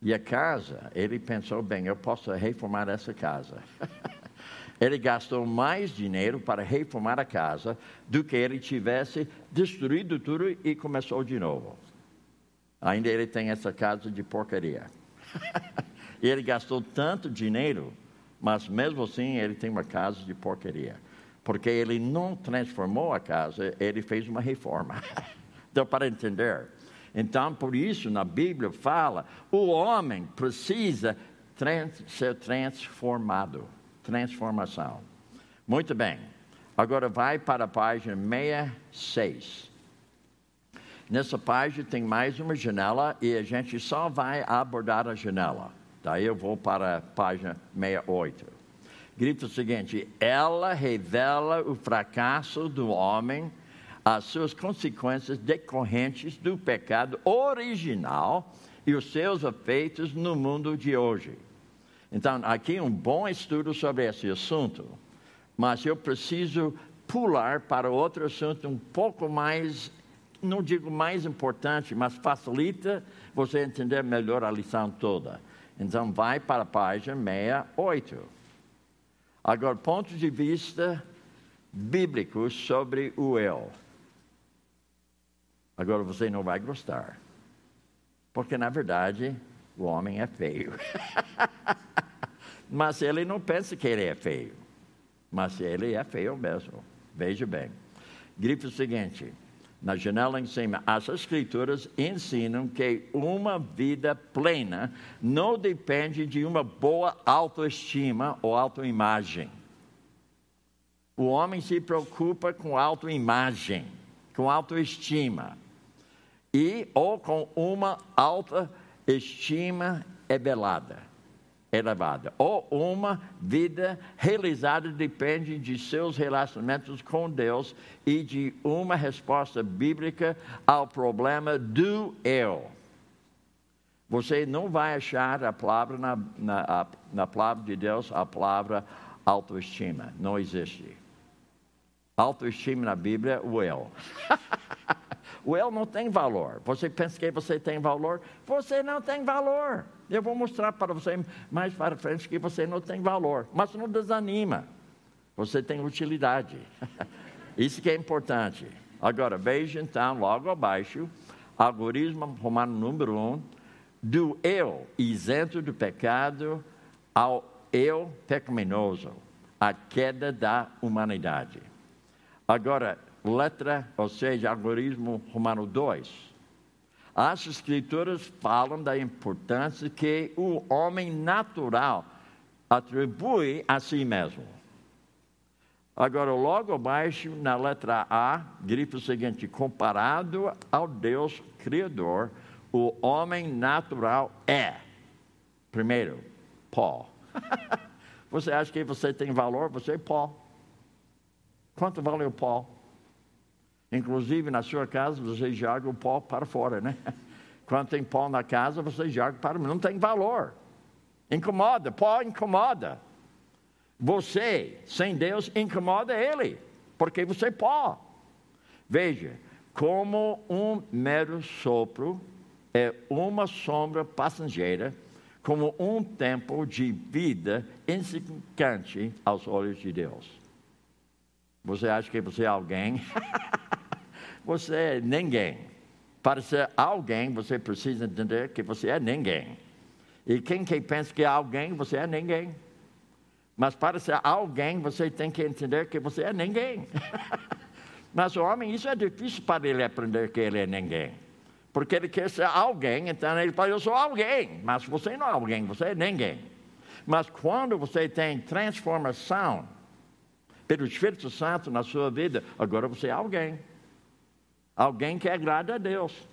E a casa, ele pensou, bem, eu posso reformar essa casa. Ele gastou mais dinheiro para reformar a casa do que ele tivesse destruído tudo e começou de novo. Ainda ele tem essa casa de porcaria. ele gastou tanto dinheiro, mas mesmo assim ele tem uma casa de porcaria. Porque ele não transformou a casa, ele fez uma reforma. Deu para entender? Então, por isso, na Bíblia fala: o homem precisa trans, ser transformado transformação. Muito bem. Agora vai para a página 66. Nessa página tem mais uma janela e a gente só vai abordar a janela. Daí eu vou para a página 68. Grita o seguinte: ela revela o fracasso do homem, as suas consequências decorrentes do pecado original e os seus efeitos no mundo de hoje. Então, aqui um bom estudo sobre esse assunto, mas eu preciso pular para outro assunto um pouco mais, não digo mais importante, mas facilita você entender melhor a lição toda. Então, vai para a página 68. Agora, pontos de vista bíblicos sobre o eu. Agora você não vai gostar. Porque, na verdade, o homem é feio. Mas ele não pensa que ele é feio. Mas ele é feio mesmo. Veja bem. Grife o seguinte: na janela em cima, as escrituras ensinam que uma vida plena não depende de uma boa autoestima ou autoimagem. O homem se preocupa com autoimagem, com autoestima e ou com uma alta estima elevada, elevada. Ou uma vida realizada depende de seus relacionamentos com Deus e de uma resposta bíblica ao problema do eu. Você não vai achar a palavra na, na, na palavra de Deus a palavra autoestima. Não existe. Autoestima na Bíblia, o eu. O eu não tem valor. Você pensa que você tem valor? Você não tem valor. Eu vou mostrar para você mais para frente que você não tem valor. Mas não desanima. Você tem utilidade. Isso que é importante. Agora, veja então, logo abaixo, algoritmo romano número um, do eu isento do pecado ao eu pecaminoso, a queda da humanidade. Agora, letra, ou seja, algoritmo romano 2. As escrituras falam da importância que o homem natural atribui a si mesmo. Agora, logo abaixo, na letra A, grifo o seguinte: comparado ao Deus Criador, o homem natural é, primeiro, pó. você acha que você tem valor? Você é pó. Quanto vale o pó? Inclusive, na sua casa, você joga o pó para fora, né? Quando tem pó na casa, você joga para não tem valor. Incomoda, pó incomoda. Você, sem Deus, incomoda ele, porque você é pó. Veja, como um mero sopro é uma sombra passageira, como um tempo de vida insignificante aos olhos de Deus. Você acha que você é alguém? você é ninguém. Para ser alguém, você precisa entender que você é ninguém. E quem que pensa que é alguém, você é ninguém. Mas para ser alguém, você tem que entender que você é ninguém. Mas o homem, isso é difícil para ele aprender que ele é ninguém. Porque ele quer ser alguém, então ele fala, eu sou alguém. Mas você não é alguém, você é ninguém. Mas quando você tem transformação pelo Espírito Santo na sua vida, agora você é alguém. Alguém que agrada a Deus.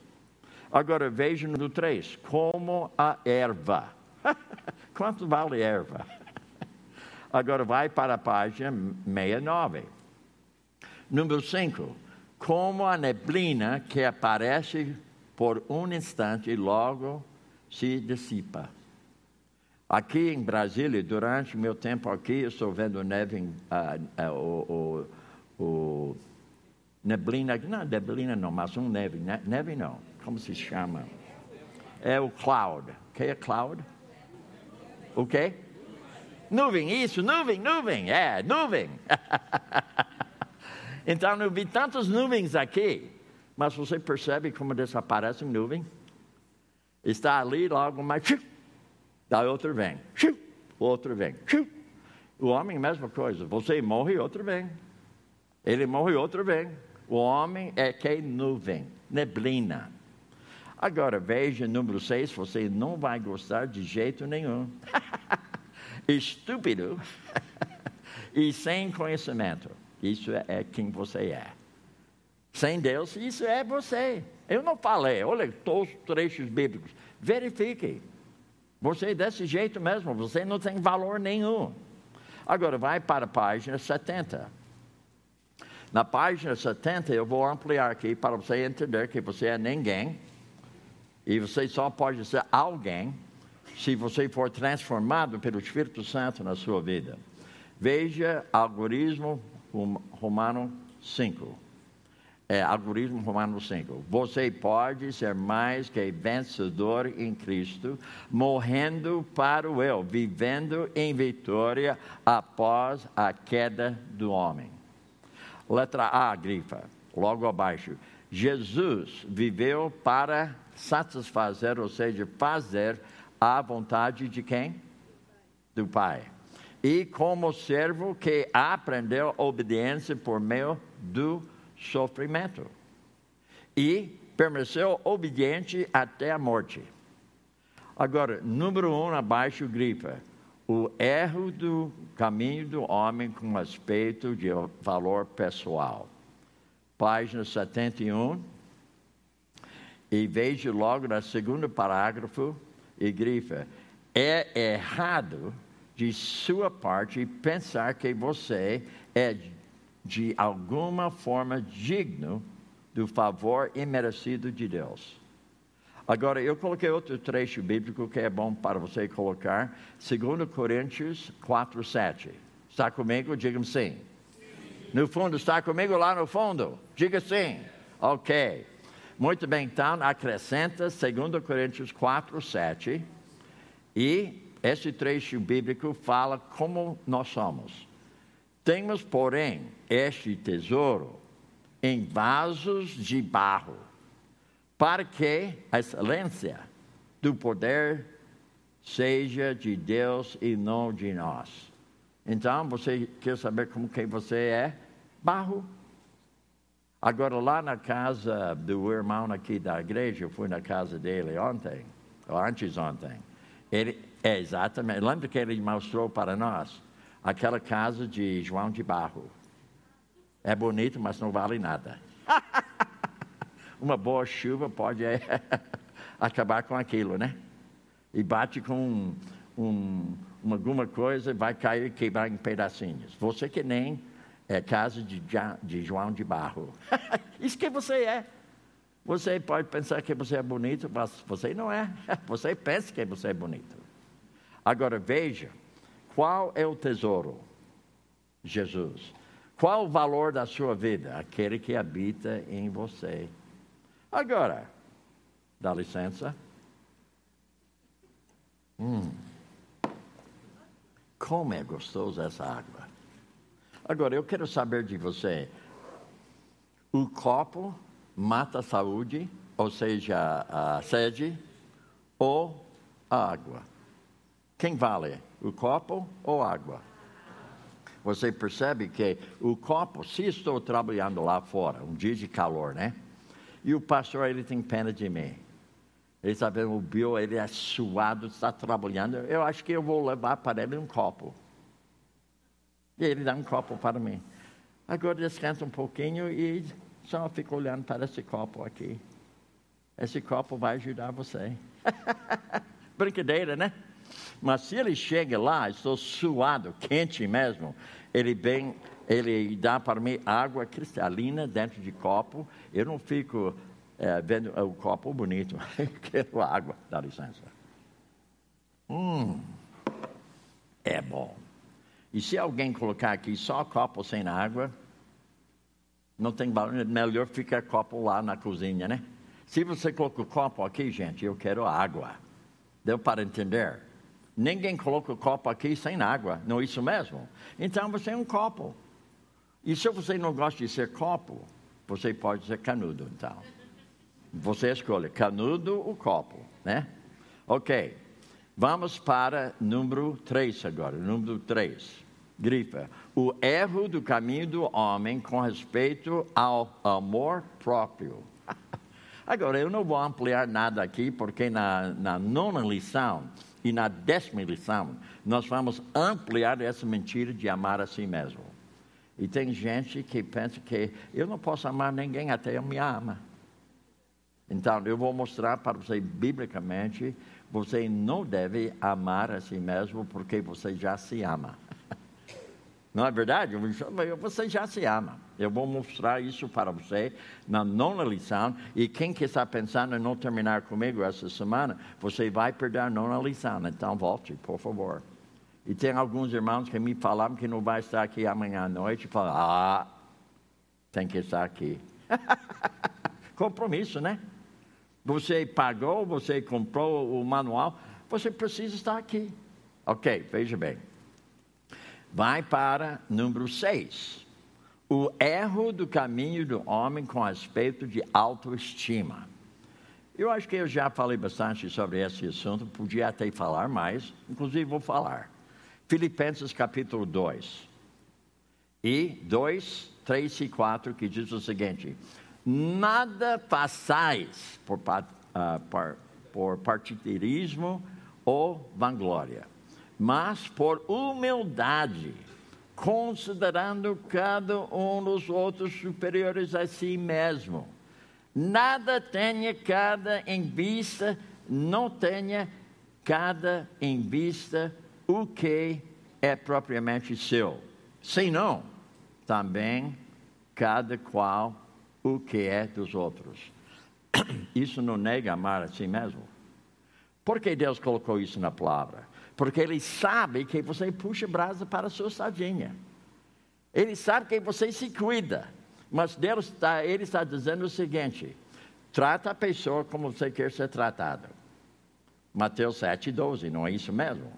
Agora veja no 3, como a erva. Quanto vale erva? Agora vai para a página 69. Número 5, como a neblina que aparece por um instante e logo se dissipa. Aqui em Brasília, durante meu tempo aqui, eu estou vendo neve, o, o, o neblina, não, neblina não, mas um neve, neve não, como se chama? É o cloud. O que é cloud? O quê? Nuvem, isso, nuvem, nuvem, é, nuvem. então, eu vi tantas nuvens aqui, mas você percebe como desaparece nuvem? Está ali, logo mais, da outro vem, outro vem. O homem, mesma coisa, você morre, outro vem. Ele morre, outro vem. O homem é que nuvem, neblina. Agora veja número 6, você não vai gostar de jeito nenhum. Estúpido e sem conhecimento. Isso é, é quem você é. Sem Deus, isso é você. Eu não falei, olha todos os trechos bíblicos. Verifique. Você é desse jeito mesmo, você não tem valor nenhum. Agora, vai para a página 70. Na página 70, eu vou ampliar aqui para você entender que você é ninguém. E você só pode ser alguém se você for transformado pelo Espírito Santo na sua vida. Veja algoritmo romano 5 é, algoritmo romano 5. Você pode ser mais que vencedor em Cristo, morrendo para o eu, vivendo em vitória após a queda do homem. Letra A, grifa, logo abaixo. Jesus viveu para satisfazer, ou seja, fazer a vontade de quem? Do Pai. E como servo que aprendeu obediência por meio do sofrimento. E permaneceu obediente até a morte. Agora, número um, abaixo, grifa. O erro do caminho do homem com respeito de valor pessoal. Página 71. E veja logo no segundo parágrafo e grifa. É errado de sua parte pensar que você é de alguma forma digno do favor imerecido de Deus. Agora, eu coloquei outro trecho bíblico que é bom para você colocar, 2 Coríntios 4, 7. Está comigo? Diga-me sim. No fundo, está comigo lá no fundo? Diga sim. Ok. Muito bem, então, acrescenta 2 Coríntios 4, 7. E esse trecho bíblico fala como nós somos. Temos, porém, este tesouro em vasos de barro, para que a excelência do poder seja de Deus e não de nós. Então, você quer saber como que você é? Barro. Agora, lá na casa do irmão aqui da igreja, eu fui na casa dele ontem, ou antes ontem. Ele, é exatamente, lembra que ele mostrou para nós? aquela casa de João de Barro. É bonito, mas não vale nada. Uma boa chuva pode é, acabar com aquilo, né? E bate com um, um, alguma coisa, vai cair e quebrar em pedacinhos. Você que nem é casa de, de João de Barro. Isso que você é. Você pode pensar que você é bonito, mas você não é. Você pensa que você é bonito. Agora veja, qual é o tesouro? Jesus. Qual o valor da sua vida? Aquele que habita em você. Agora, dá licença. Hum. Como é gostoso essa água. Agora, eu quero saber de você: o copo mata a saúde, ou seja, a sede, ou a água? Quem vale? O copo ou água? Você percebe que o copo, se estou trabalhando lá fora, um dia de calor, né? E o pastor, ele tem pena de mim. Ele está vendo o Bill, ele é suado, está trabalhando. Eu acho que eu vou levar para ele um copo. E ele dá um copo para mim. Agora descansa um pouquinho e só fica olhando para esse copo aqui. Esse copo vai ajudar você. Brincadeira, né? Mas se ele chega lá, estou suado, quente mesmo, ele vem, ele dá para mim água cristalina dentro de copo. Eu não fico é, vendo o copo bonito, eu quero água, dá licença. Hum, é bom. E se alguém colocar aqui só copo sem água, não tem valor, melhor ficar copo lá na cozinha, né? Se você coloca o copo aqui, gente, eu quero água. Deu para entender? Ninguém coloca o copo aqui sem água, não é isso mesmo? Então você é um copo. E se você não gosta de ser copo, você pode ser canudo, então. Você escolhe canudo ou copo, né? Ok. Vamos para número 3 agora. Número 3. Grifa. O erro do caminho do homem com respeito ao amor próprio. Agora, eu não vou ampliar nada aqui, porque na, na nona lição E na décima lição, nós vamos ampliar essa mentira de amar a si mesmo. E tem gente que pensa que eu não posso amar ninguém até eu me ama. Então, eu vou mostrar para você biblicamente, você não deve amar a si mesmo porque você já se ama. Não é verdade? Você já se ama. Eu vou mostrar isso para você na nona lição. E quem que está pensando em não terminar comigo essa semana, você vai perder a nona lição. Então volte, por favor. E tem alguns irmãos que me falaram que não vai estar aqui amanhã à noite. E falam, ah, tem que estar aqui. Compromisso, né? Você pagou, você comprou o manual, você precisa estar aqui. Ok, veja bem. Vai para número 6. O erro do caminho do homem com aspecto de autoestima. Eu acho que eu já falei bastante sobre esse assunto, podia até falar mais, inclusive vou falar. Filipenses capítulo 2. E 2, 3 e 4, que diz o seguinte: Nada façais por, uh, por, por partidarismo ou vanglória mas por humildade, considerando cada um dos outros superiores a si mesmo. Nada tenha cada em vista, não tenha cada em vista o que é propriamente seu, senão também cada qual o que é dos outros. Isso não nega amar a si mesmo. Por que Deus colocou isso na palavra? porque ele sabe que você puxa brasa para a sua sardinha. Ele sabe que você se cuida. Mas Deus está, ele está dizendo o seguinte: trata a pessoa como você quer ser tratado. Mateus 7, 12, não é isso mesmo?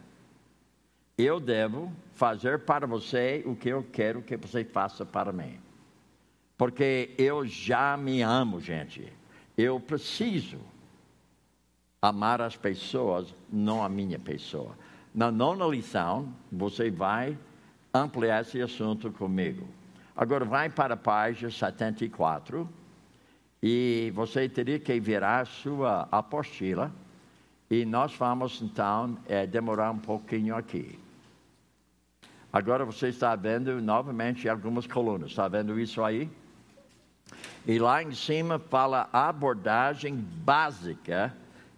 Eu devo fazer para você o que eu quero que você faça para mim. Porque eu já me amo, gente. Eu preciso amar as pessoas, não a minha pessoa. Na nona lição, você vai ampliar esse assunto comigo. Agora, vai para a página 74 e você teria que virar sua apostila e nós vamos então é, demorar um pouquinho aqui. Agora você está vendo novamente algumas colunas, está vendo isso aí? E lá em cima fala abordagem básica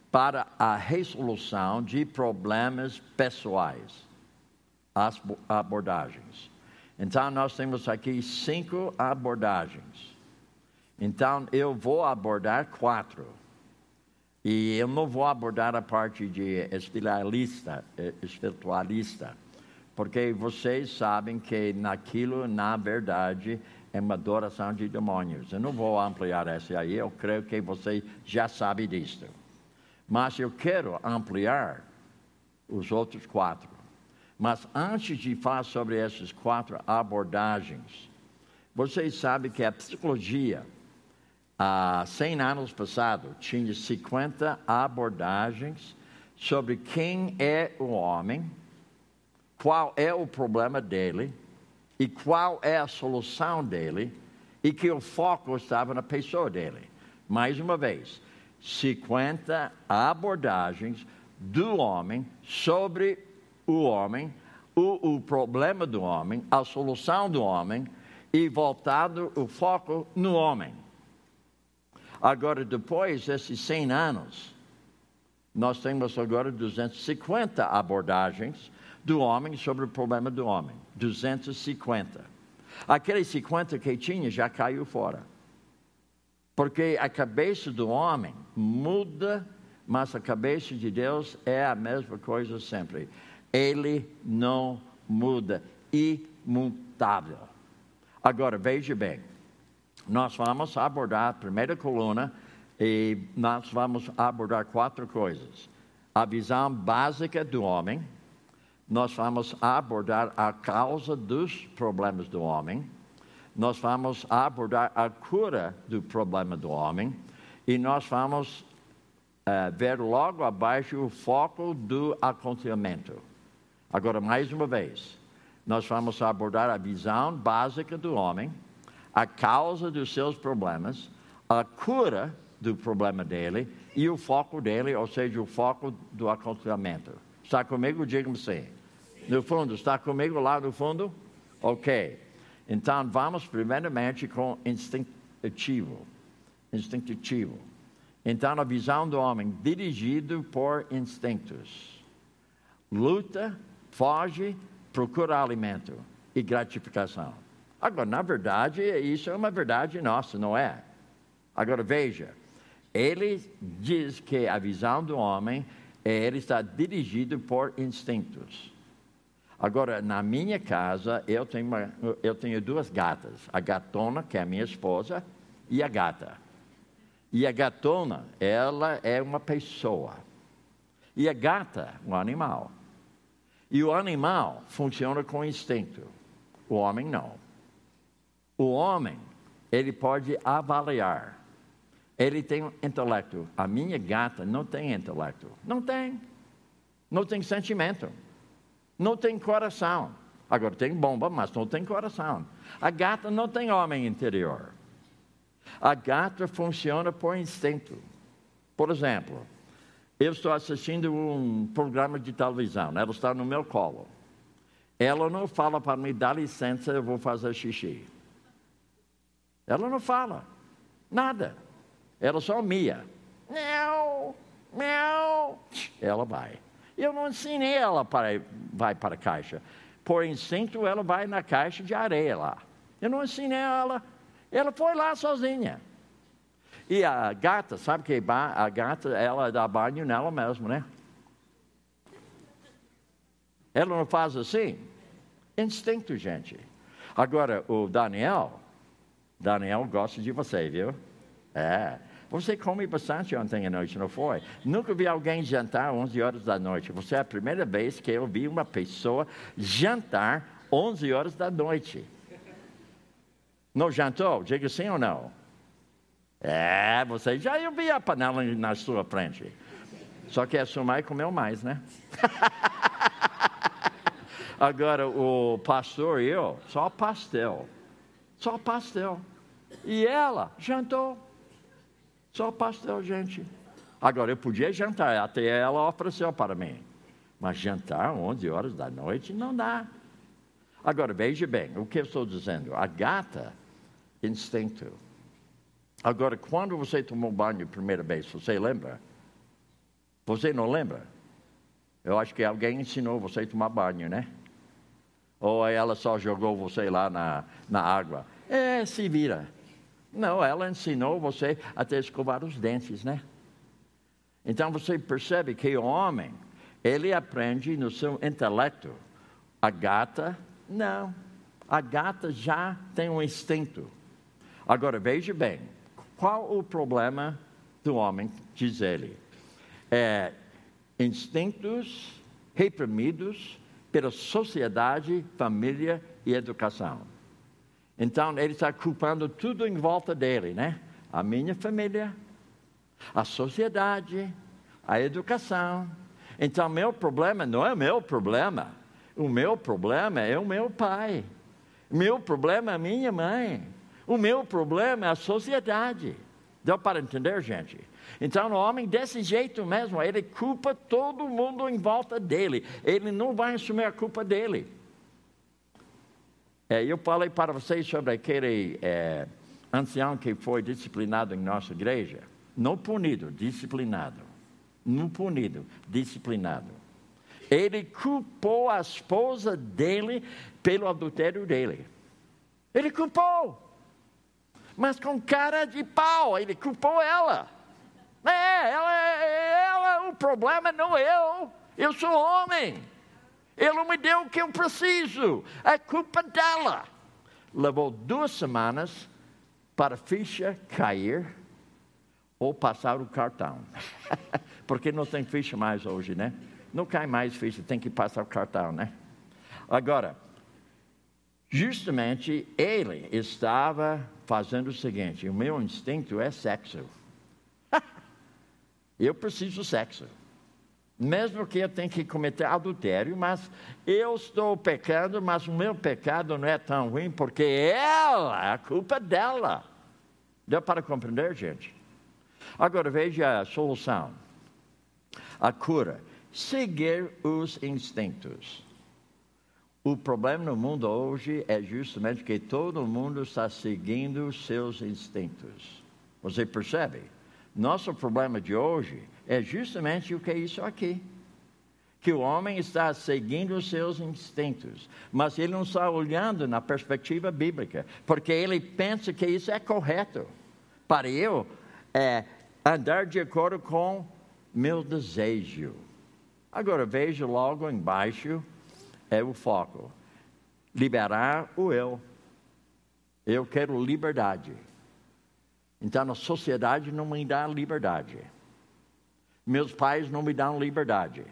para a resolução de problemas pessoais, as abordagens. Então, nós temos aqui cinco abordagens. Então, eu vou abordar quatro. E eu não vou abordar a parte de espiritualista, eh, espiritualista porque vocês sabem que naquilo, na verdade, é uma adoração de demônios. Eu não vou ampliar essa aí, eu creio que você já sabe disso. Mas eu quero ampliar os outros quatro. Mas antes de falar sobre essas quatro abordagens, vocês sabem que a psicologia, há 100 anos passado, tinha 50 abordagens sobre quem é o homem, qual é o problema dele e qual é a solução dele, e que o foco estava na pessoa dele. Mais uma vez, 50 abordagens do homem sobre o homem, o, o, problema do homem, a solução do homem e voltado o foco no homem. Agora, depois desses 100 anos, nós temos agora 250 abordagens do homem sobre o problema do homem. 250. Aqueles 50 que tinha já caiu fora. Porque a cabeça do homem muda, mas a cabeça de Deus é a mesma coisa sempre. Ele não muda, imutável. Agora, veja bem, nós vamos abordar a primeira coluna e nós vamos abordar quatro coisas. A visão básica do homem, nós vamos abordar a causa dos problemas do homem nós vamos abordar a cura do problema do homem e nós vamos uh, ver logo abaixo o foco do aconselhamento. Agora, mais uma vez, nós vamos abordar a visão básica do homem, a causa dos seus problemas, a cura do problema dele e o foco dele, ou seja, o foco do aconselhamento. Está comigo? Diga-me sim. No fundo, está comigo lá no fundo? Ok. Então vamos primeiramente com instintivo. Instintivo. Então a visão do homem dirigido por instintos. Luta, foge, procura alimento e gratificação. Agora, na verdade, isso é uma verdade nossa, não é? Agora veja, ele diz que a visão do homem é ele está dirigido por instintos. Agora, na minha casa, eu tenho, uma, eu tenho duas gatas. A gatona, que é a minha esposa, e a gata. E a gatona, ela é uma pessoa. E a gata, um animal. E o animal funciona com instinto. O homem não. O homem, ele pode avaliar. Ele tem um intelecto. A minha gata não tem intelecto. Não tem. Não tem sentimento não tem coração. Agora tem bomba, mas não tem coração. A gata não tem homem interior. A gata funciona por instinto. Por exemplo, eu estou assistindo um programa de televisão, ela está no meu colo. Ela não fala para me dar licença, eu vou fazer xixi. Ela não fala nada. Ela só mia. Miau, miau. Ela vai. Eu não ensinei ela para vai para a caixa. Por instinto, ela vai na caixa de areia lá. Eu não ensinei ela. Ela foi lá sozinha. E a gata, sabe que a gata, ela dá banho nela mesma, né? Ela não faz assim? Instinto, gente. Agora, o Daniel, Daniel gosta de você, viu? É. Você come bastante ontem à noite, não foi? Nunca vi alguém jantar às 11 horas da noite. Você é a primeira vez que eu vi uma pessoa jantar 11 horas da noite. Não jantou? Diga sim ou não. É, você já eu vi a panela na sua frente. Só que a sua mãe comeu mais, né? Agora, o pastor e eu, só pastel. Só pastel. E ela jantou. Só pastel, gente. Agora, eu podia jantar, até ela ofereceu para mim. Mas jantar 11 horas da noite não dá. Agora, veja bem, o que eu estou dizendo? A gata, instinto. Agora, quando você tomou banho a primeira vez, você lembra? Você não lembra? Eu acho que alguém ensinou você a tomar banho, né? Ou ela só jogou você lá na, na água. É, se vira. Não, ela ensinou você até escovar os dentes, né? Então você percebe que o homem, ele aprende no seu intelecto. A gata, não. A gata já tem um instinto. Agora veja bem, qual o problema do homem, diz ele? É instintos reprimidos pela sociedade, família e educação. Então ele está culpando tudo em volta dele, né? A minha família, a sociedade, a educação. Então meu problema não é meu problema. O meu problema é o meu pai. Meu problema é a minha mãe. O meu problema é a sociedade. Deu para entender, gente? Então, o homem, desse jeito mesmo, ele culpa todo mundo em volta dele. Ele não vai assumir a culpa dele. É, eu falei para vocês sobre aquele é, ancião que foi disciplinado em nossa igreja. Não punido, disciplinado. Não punido, disciplinado. Ele culpou a esposa dele pelo adultério dele. Ele culpou. Mas com cara de pau, ele culpou ela. É, ela, ela, o problema não é eu. Eu sou homem. Ele não me deu o que eu preciso. É culpa dela. Levou duas semanas para a ficha cair ou passar o cartão. Porque não tem ficha mais hoje, né? Não cai mais ficha, tem que passar o cartão, né? Agora, justamente ele estava fazendo o seguinte: o meu instinto é sexo. eu preciso sexo mesmo que eu tenha que cometer adultério, mas eu estou pecando, mas o meu pecado não é tão ruim, porque ela, a culpa dela. Deu para compreender, gente? Agora veja a solução. A cura. seguir os instintos. O problema no mundo hoje é justamente que todo mundo está seguindo os seus instintos. Você percebe? Nosso problema de hoje é justamente o que é isso aqui. Que o homem está seguindo os seus instintos, mas ele não está olhando na perspectiva bíblica, porque ele pensa que isso é correto. Para eu, é andar de acordo com meu desejo. Agora veja logo embaixo é o foco. Liberar o eu. Eu quero liberdade. Então a sociedade não me dá liberdade. Meus pais não me dão liberdade.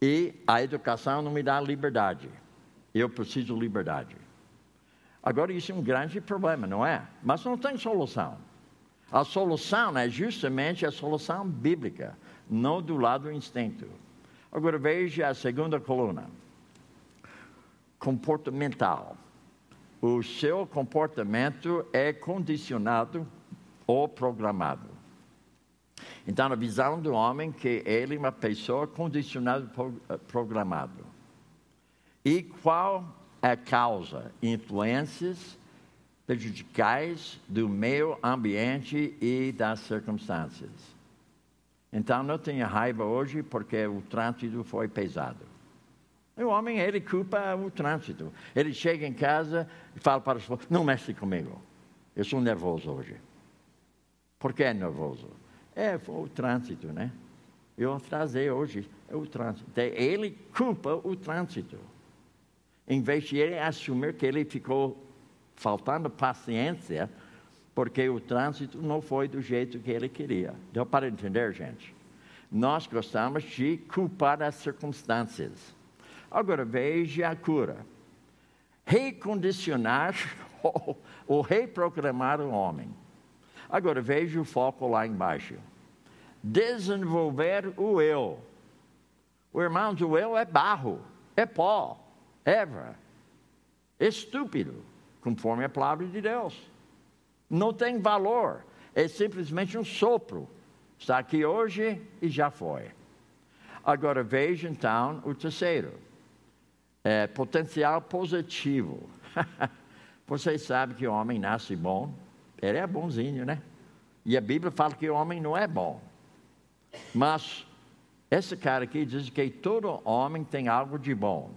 E a educação não me dá liberdade. Eu preciso de liberdade. Agora, isso é um grande problema, não é? Mas não tem solução. A solução é justamente a solução bíblica, não do lado do instinto. Agora veja a segunda coluna. Comportamental. O seu comportamento é condicionado ou programado. Então, a visão do homem que ele é uma pessoa condicionada, programado. E qual é a causa? Influências prejudicais do meio ambiente e das circunstâncias. Então não tenha raiva hoje porque o trânsito foi pesado. O homem, ele culpa o trânsito. Ele chega em casa e fala para os não mexe comigo. Eu sou nervoso hoje. Por que é nervoso? É, o trânsito, né? Eu atrasei hoje, é o trânsito. Ele culpa o trânsito. Em vez de ele assumir que ele ficou faltando paciência porque o trânsito não foi do jeito que ele queria. Deu para entender, gente? Nós gostamos de culpar as circunstâncias. Agora veja a cura. Recondicionar ou reprogramar o homem. Agora veja o foco lá embaixo. Desenvolver o eu. O irmão o eu é barro, é pó, erva, estúpido, conforme a palavra de Deus não tem valor, é simplesmente um sopro. Está aqui hoje e já foi. Agora veja então o terceiro: é, potencial positivo. Vocês sabem que o homem nasce bom, ele é bonzinho, né? E a Bíblia fala que o homem não é bom. Mas esse cara aqui diz que todo homem tem algo de bom.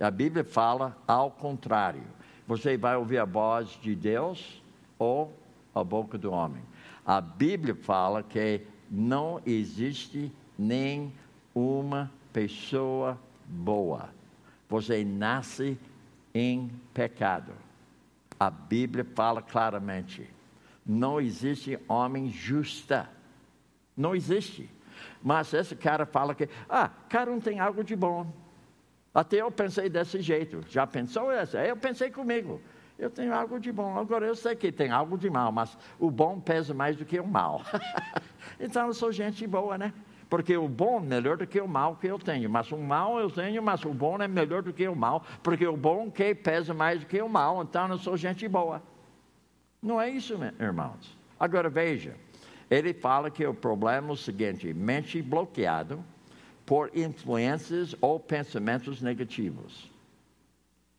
A Bíblia fala ao contrário. Você vai ouvir a voz de Deus ou a boca do homem. A Bíblia fala que não existe nem uma pessoa boa. Você nasce em pecado. A Bíblia fala claramente. Não existe homem justa. Não existe. Mas esse cara fala que, ah, cada um tem algo de bom. Até eu pensei desse jeito. Já pensou essa? Eu pensei comigo eu tenho algo de bom. Agora eu sei que tem algo de mal, mas o bom pesa mais do que o mal. então eu sou gente boa, né? Porque o bom é melhor do que o mal que eu tenho. Mas o mal eu tenho, mas o bom é melhor do que o mal. Porque o bom que pesa mais do que o mal. Então eu sou gente boa. Não é isso, irmãos. Agora veja. Ele fala que o problema é o seguinte: mente bloqueado por influências ou pensamentos negativos.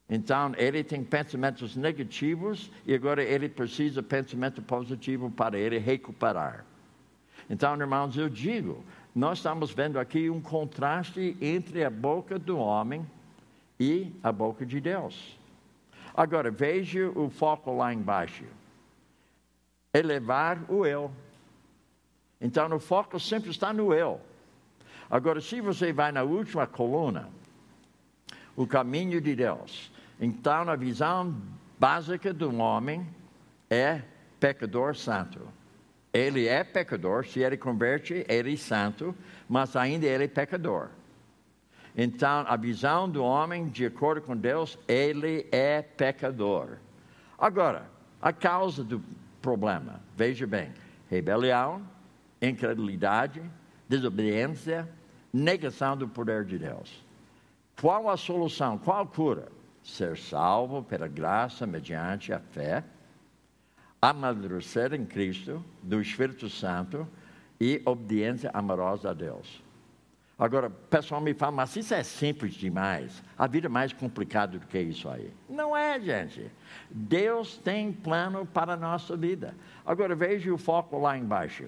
Então, ele tem pensamentos negativos e agora ele precisa de pensamento positivo para ele recuperar. Então, irmãos, eu digo, nós estamos vendo aqui um contraste entre a boca do homem e a boca de Deus. Agora, veja o foco lá embaixo. Elevar o eu. Então, o foco sempre está no eu. Agora, se você vai na última coluna, o caminho de Deus. Então, a visão básica do homem é pecador santo. Ele é pecador, se ele converte, ele é santo, mas ainda ele é pecador. Então, a visão do homem, de acordo com Deus, ele é pecador. Agora, a causa do problema, veja bem: rebelião, incredulidade, desobediência, negação do poder de Deus. Qual a solução? Qual a cura? ser salvo pela graça mediante a fé, amadurecer em Cristo, do Espírito Santo e obediência amorosa a Deus. Agora, o pessoal me fala, mas isso é simples demais. A vida é mais complicada do que isso aí. Não é, gente. Deus tem plano para a nossa vida. Agora, veja o foco lá embaixo.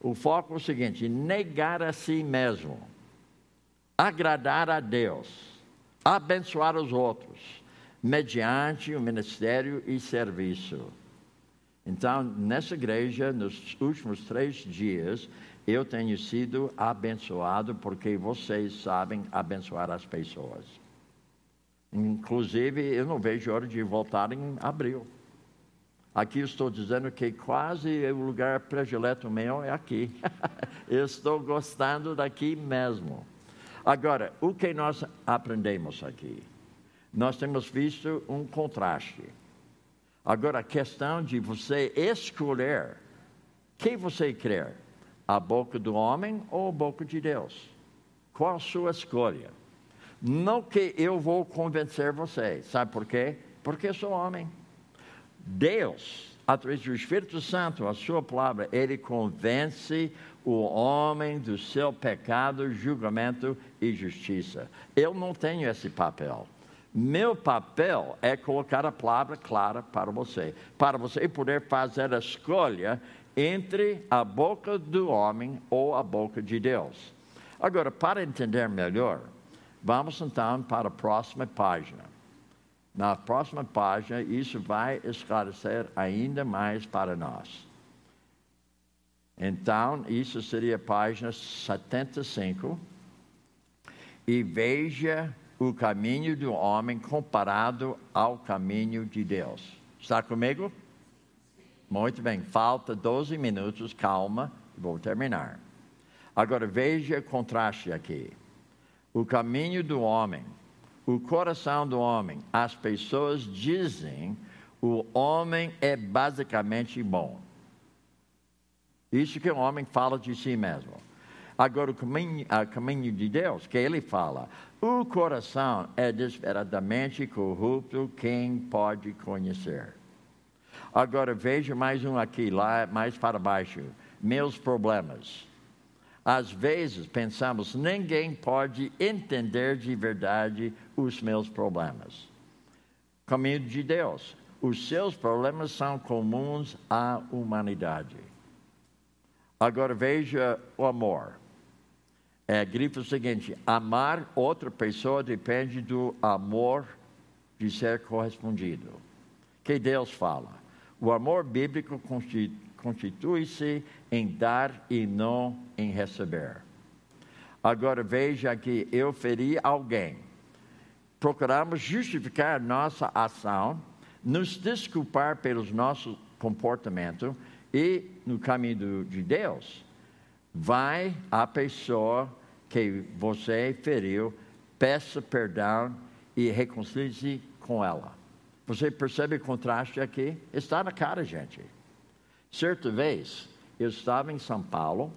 O foco é o seguinte: negar a si mesmo, agradar a Deus, abençoar os outros, mediante o ministério e serviço. Então, nessa igreja, nos últimos três dias, eu tenho sido abençoado porque vocês sabem abençoar as pessoas. Inclusive, eu não vejo hora de voltar em abril. Aqui estou dizendo que quase o lugar predileto meu é aqui. estou gostando daqui mesmo. Agora, o que nós aprendemos aqui? Nós temos visto um contraste. Agora, a questão de você escolher quem você quer a boca do homem ou a boca de Deus? Qual a sua escolha? Não que eu vou convencer você, sabe por quê? Porque sou homem. Deus, através do Espírito Santo, a sua palavra, ele convence o homem do seu pecado, julgamento e justiça. Eu não tenho esse papel. Meu papel é colocar a palavra clara para você, para você poder fazer a escolha entre a boca do homem ou a boca de Deus. Agora, para entender melhor, vamos então para a próxima página. Na próxima página, isso vai esclarecer ainda mais para nós. Então, isso seria página 75. E veja o caminho do homem comparado ao caminho de Deus. Está comigo? Muito bem, falta 12 minutos, calma, vou terminar. Agora veja o contraste aqui. O caminho do homem, o coração do homem, as pessoas dizem o homem é basicamente bom. Isso que o homem fala de si mesmo. Agora, o caminho, o caminho de Deus, que ele fala, o coração é desesperadamente corrupto, quem pode conhecer? Agora veja mais um aqui, lá mais para baixo. Meus problemas. Às vezes pensamos, ninguém pode entender de verdade os meus problemas. Caminho de Deus. Os seus problemas são comuns à humanidade. Agora veja o amor. É, grifa o seguinte: amar outra pessoa depende do amor de ser correspondido. Que Deus fala. O amor bíblico constitui-se em dar e não em receber. Agora veja que eu feri alguém. Procuramos justificar nossa ação, nos desculpar pelos nossos comportamentos e no caminho de Deus. Vai a pessoa que você feriu, peça perdão e reconcilie-se com ela. Você percebe o contraste aqui? Está na cara, gente. Certa vez, eu estava em São Paulo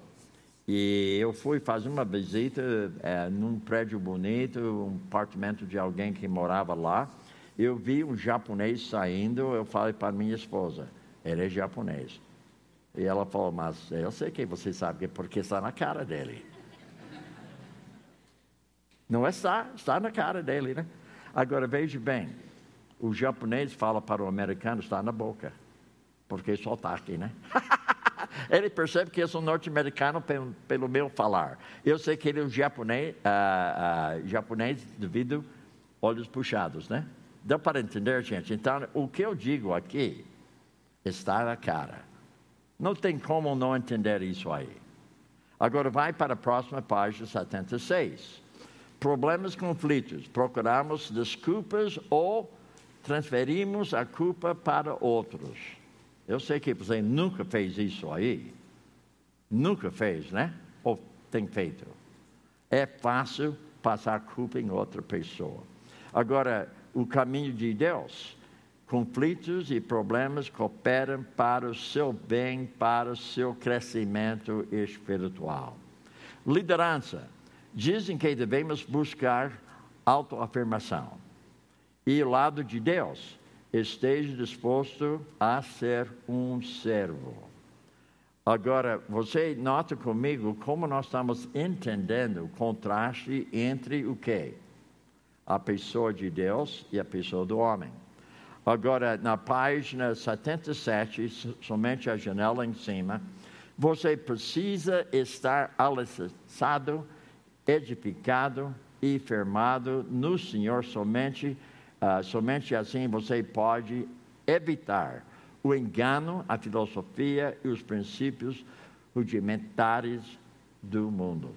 e eu fui fazer uma visita é, num prédio bonito, um apartamento de alguém que morava lá. Eu vi um japonês saindo, eu falei para minha esposa, ele é japonês. E ela falou, mas eu sei que você sabe, porque está na cara dele. Não é está, está na cara dele, né? Agora veja bem, o japonês fala para o americano, está na boca, porque só está aqui, né? ele percebe que eu sou norte-americano pelo, pelo, meu falar. Eu sei que ele é um japonês, uh, uh, japonês devido olhos puxados, né? Deu para entender, gente? Então, o que eu digo aqui está na cara. Não tem como não entender isso aí. Agora vai para a próxima página 76. Problemas, conflitos. Procuramos desculpas ou transferimos a culpa para outros. Eu sei que você nunca fez isso aí. Nunca fez, né? Ou tem feito. É fácil passar culpa em outra pessoa. Agora, o caminho de Deus, conflitos e problemas cooperam para o seu bem, para o seu crescimento espiritual. Liderança. Dizem que devemos buscar autoafirmação e o lado de Deus, esteja disposto a ser um servo. Agora, você nota comigo como nós estamos entendendo o contraste entre o quê? A pessoa de Deus e a pessoa do homem. Agora, na página 77, somente a janela em cima, você precisa estar alicerçado, edificado e firmado no Senhor somente, uh, somente assim você pode evitar o engano, a filosofia e os princípios rudimentares do mundo.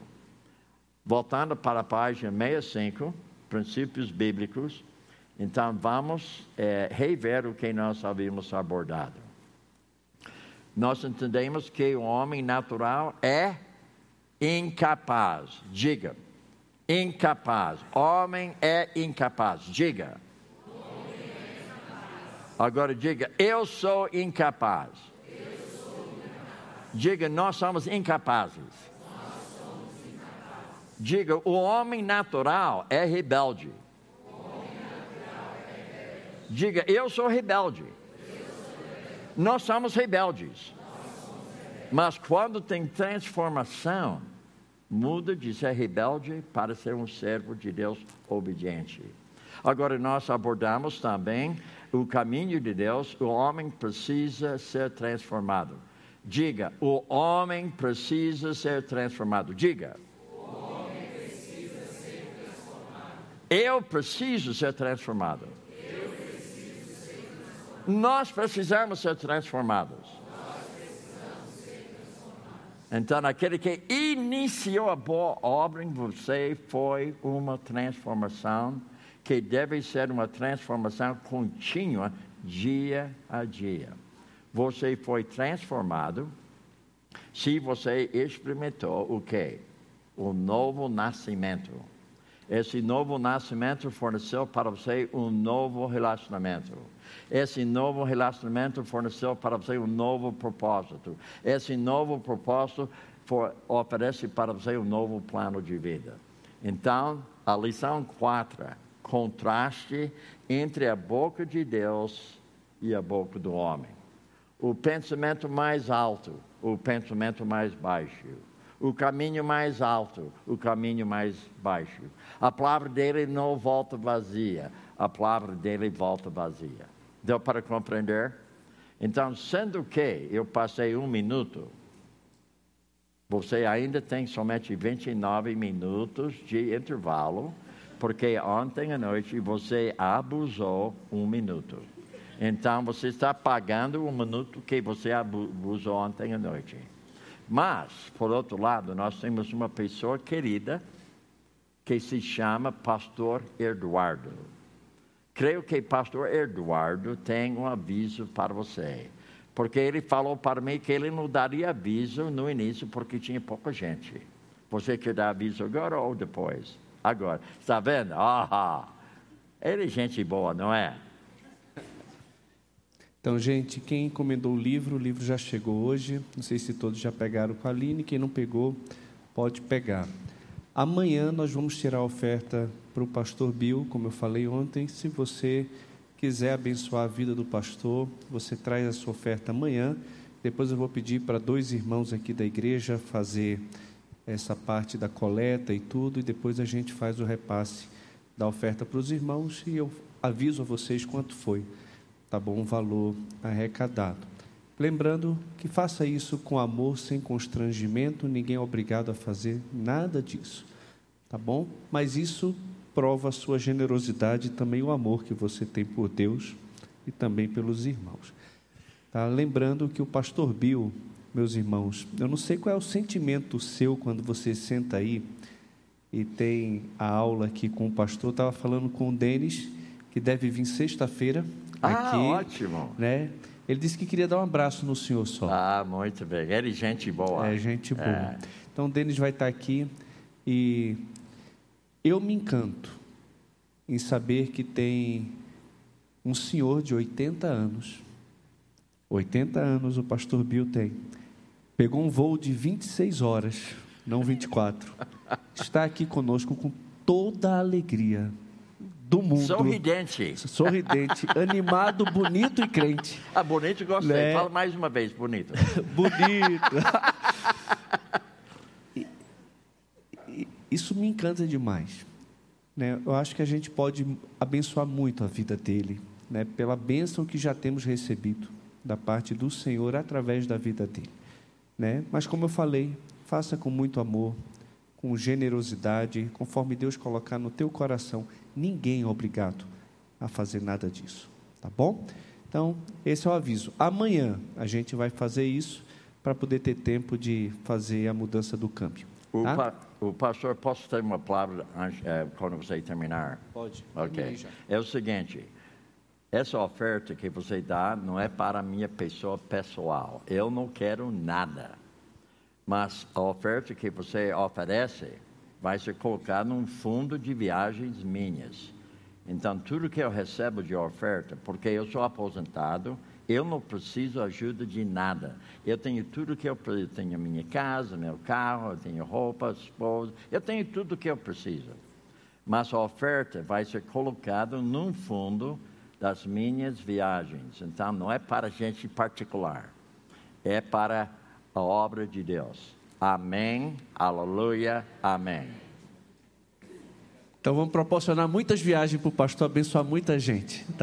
Voltando para a página 65, princípios bíblicos, então vamos é, rever o que nós havíamos abordado nós entendemos que o homem natural é incapaz. Diga, incapaz. Homem é incapaz. Diga. Agora diga, eu sou incapaz. Diga, nós somos incapazes. Diga, o homem natural é rebelde. Diga, eu sou rebelde. Nós somos rebeldes. Mas quando tem transformação, muda de ser rebelde para ser um servo de Deus obediente. Agora, nós abordamos também o caminho de Deus, o homem precisa ser transformado. Diga, o homem precisa ser transformado. Diga. Eu preciso ser transformado. Nós precisamos ser transformados. Então, aquele que iniciou a boa obra em você foi uma transformação que deve ser uma transformação contínua, dia a dia. Você foi transformado se você experimentou o que? O novo nascimento. Esse novo nascimento forneceu para você um novo relacionamento. Esse novo relacionamento forneceu para você um novo propósito. Esse novo propósito for, oferece para você um novo plano de vida. Então, a lição 4, contraste entre a boca de Deus e a boca do homem. O pensamento mais alto, o pensamento mais baixo. O caminho mais alto, o caminho mais baixo. A palavra dele não volta vazia, a palavra dele volta vazia. Deu para compreender? Então, sendo que eu passei um minuto, você ainda tem somente 29 minutos de intervalo, porque ontem à noite você abusou um minuto. Então, você está pagando um minuto que você abusou ontem à noite. Mas, por outro lado, nós temos uma pessoa querida que se chama Pastor Eduardo. Creio que pastor Eduardo tem um aviso para você. Porque ele falou para mim que ele não daria aviso no início porque tinha pouca gente. Você quer dar aviso agora ou depois? Agora. Está vendo? Ah, ele é gente boa, não é? Então, gente, quem encomendou o livro, o livro já chegou hoje. Não sei se todos já pegaram com a Aline. Quem não pegou, pode pegar. Amanhã nós vamos tirar a oferta para o pastor Bill, como eu falei ontem. Se você quiser abençoar a vida do pastor, você traz a sua oferta amanhã. Depois eu vou pedir para dois irmãos aqui da igreja fazer essa parte da coleta e tudo, e depois a gente faz o repasse da oferta para os irmãos e eu aviso a vocês quanto foi, tá bom? O valor arrecadado. Lembrando que faça isso com amor, sem constrangimento, ninguém é obrigado a fazer nada disso, tá bom? Mas isso prova a sua generosidade e também o amor que você tem por Deus e também pelos irmãos. Tá? Lembrando que o pastor Bill, meus irmãos, eu não sei qual é o sentimento seu quando você senta aí e tem a aula aqui com o pastor. Estava falando com o Denis, que deve vir sexta-feira. Ah, aqui, ótimo. Né? Ele disse que queria dar um abraço no senhor só. Ah, muito bem. Ele é gente boa. É, gente boa. É. Então, o Denis vai estar aqui e eu me encanto em saber que tem um senhor de 80 anos. 80 anos o pastor Bill tem. Pegou um voo de 26 horas, não 24. Está aqui conosco com toda a alegria do mundo. Sorridente. Sorridente, animado, bonito e crente. Ah, bonito, gostei. Né? Fala mais uma vez, bonito. Bonito. E- e- Isso me encanta demais. Né? Eu acho que a gente pode abençoar muito a vida dele, né? pela bênção que já temos recebido da parte do Senhor através da vida dele. Né? Mas, como eu falei, faça com muito amor, com generosidade, conforme Deus colocar no teu coração. Ninguém é obrigado a fazer nada disso, tá bom? Então, esse é o aviso. Amanhã a gente vai fazer isso para poder ter tempo de fazer a mudança do câmbio. O, tá? pa- o pastor, posso ter uma palavra antes, eh, quando você terminar? Pode. Ok. É o seguinte: essa oferta que você dá não é para a minha pessoa pessoal. Eu não quero nada. Mas a oferta que você oferece vai ser colocada num fundo de viagens minhas. Então, tudo que eu recebo de oferta, porque eu sou aposentado, eu não preciso ajuda de nada. Eu tenho tudo que eu preciso. Eu tenho minha casa, meu carro, eu tenho roupa, esposa, eu tenho tudo que eu preciso mas a oferta vai ser colocada num fundo das minhas viagens. Então, não é para gente particular, é para a obra de Deus. Amém, aleluia, amém. Então vamos proporcionar muitas viagens para o pastor abençoar muita gente.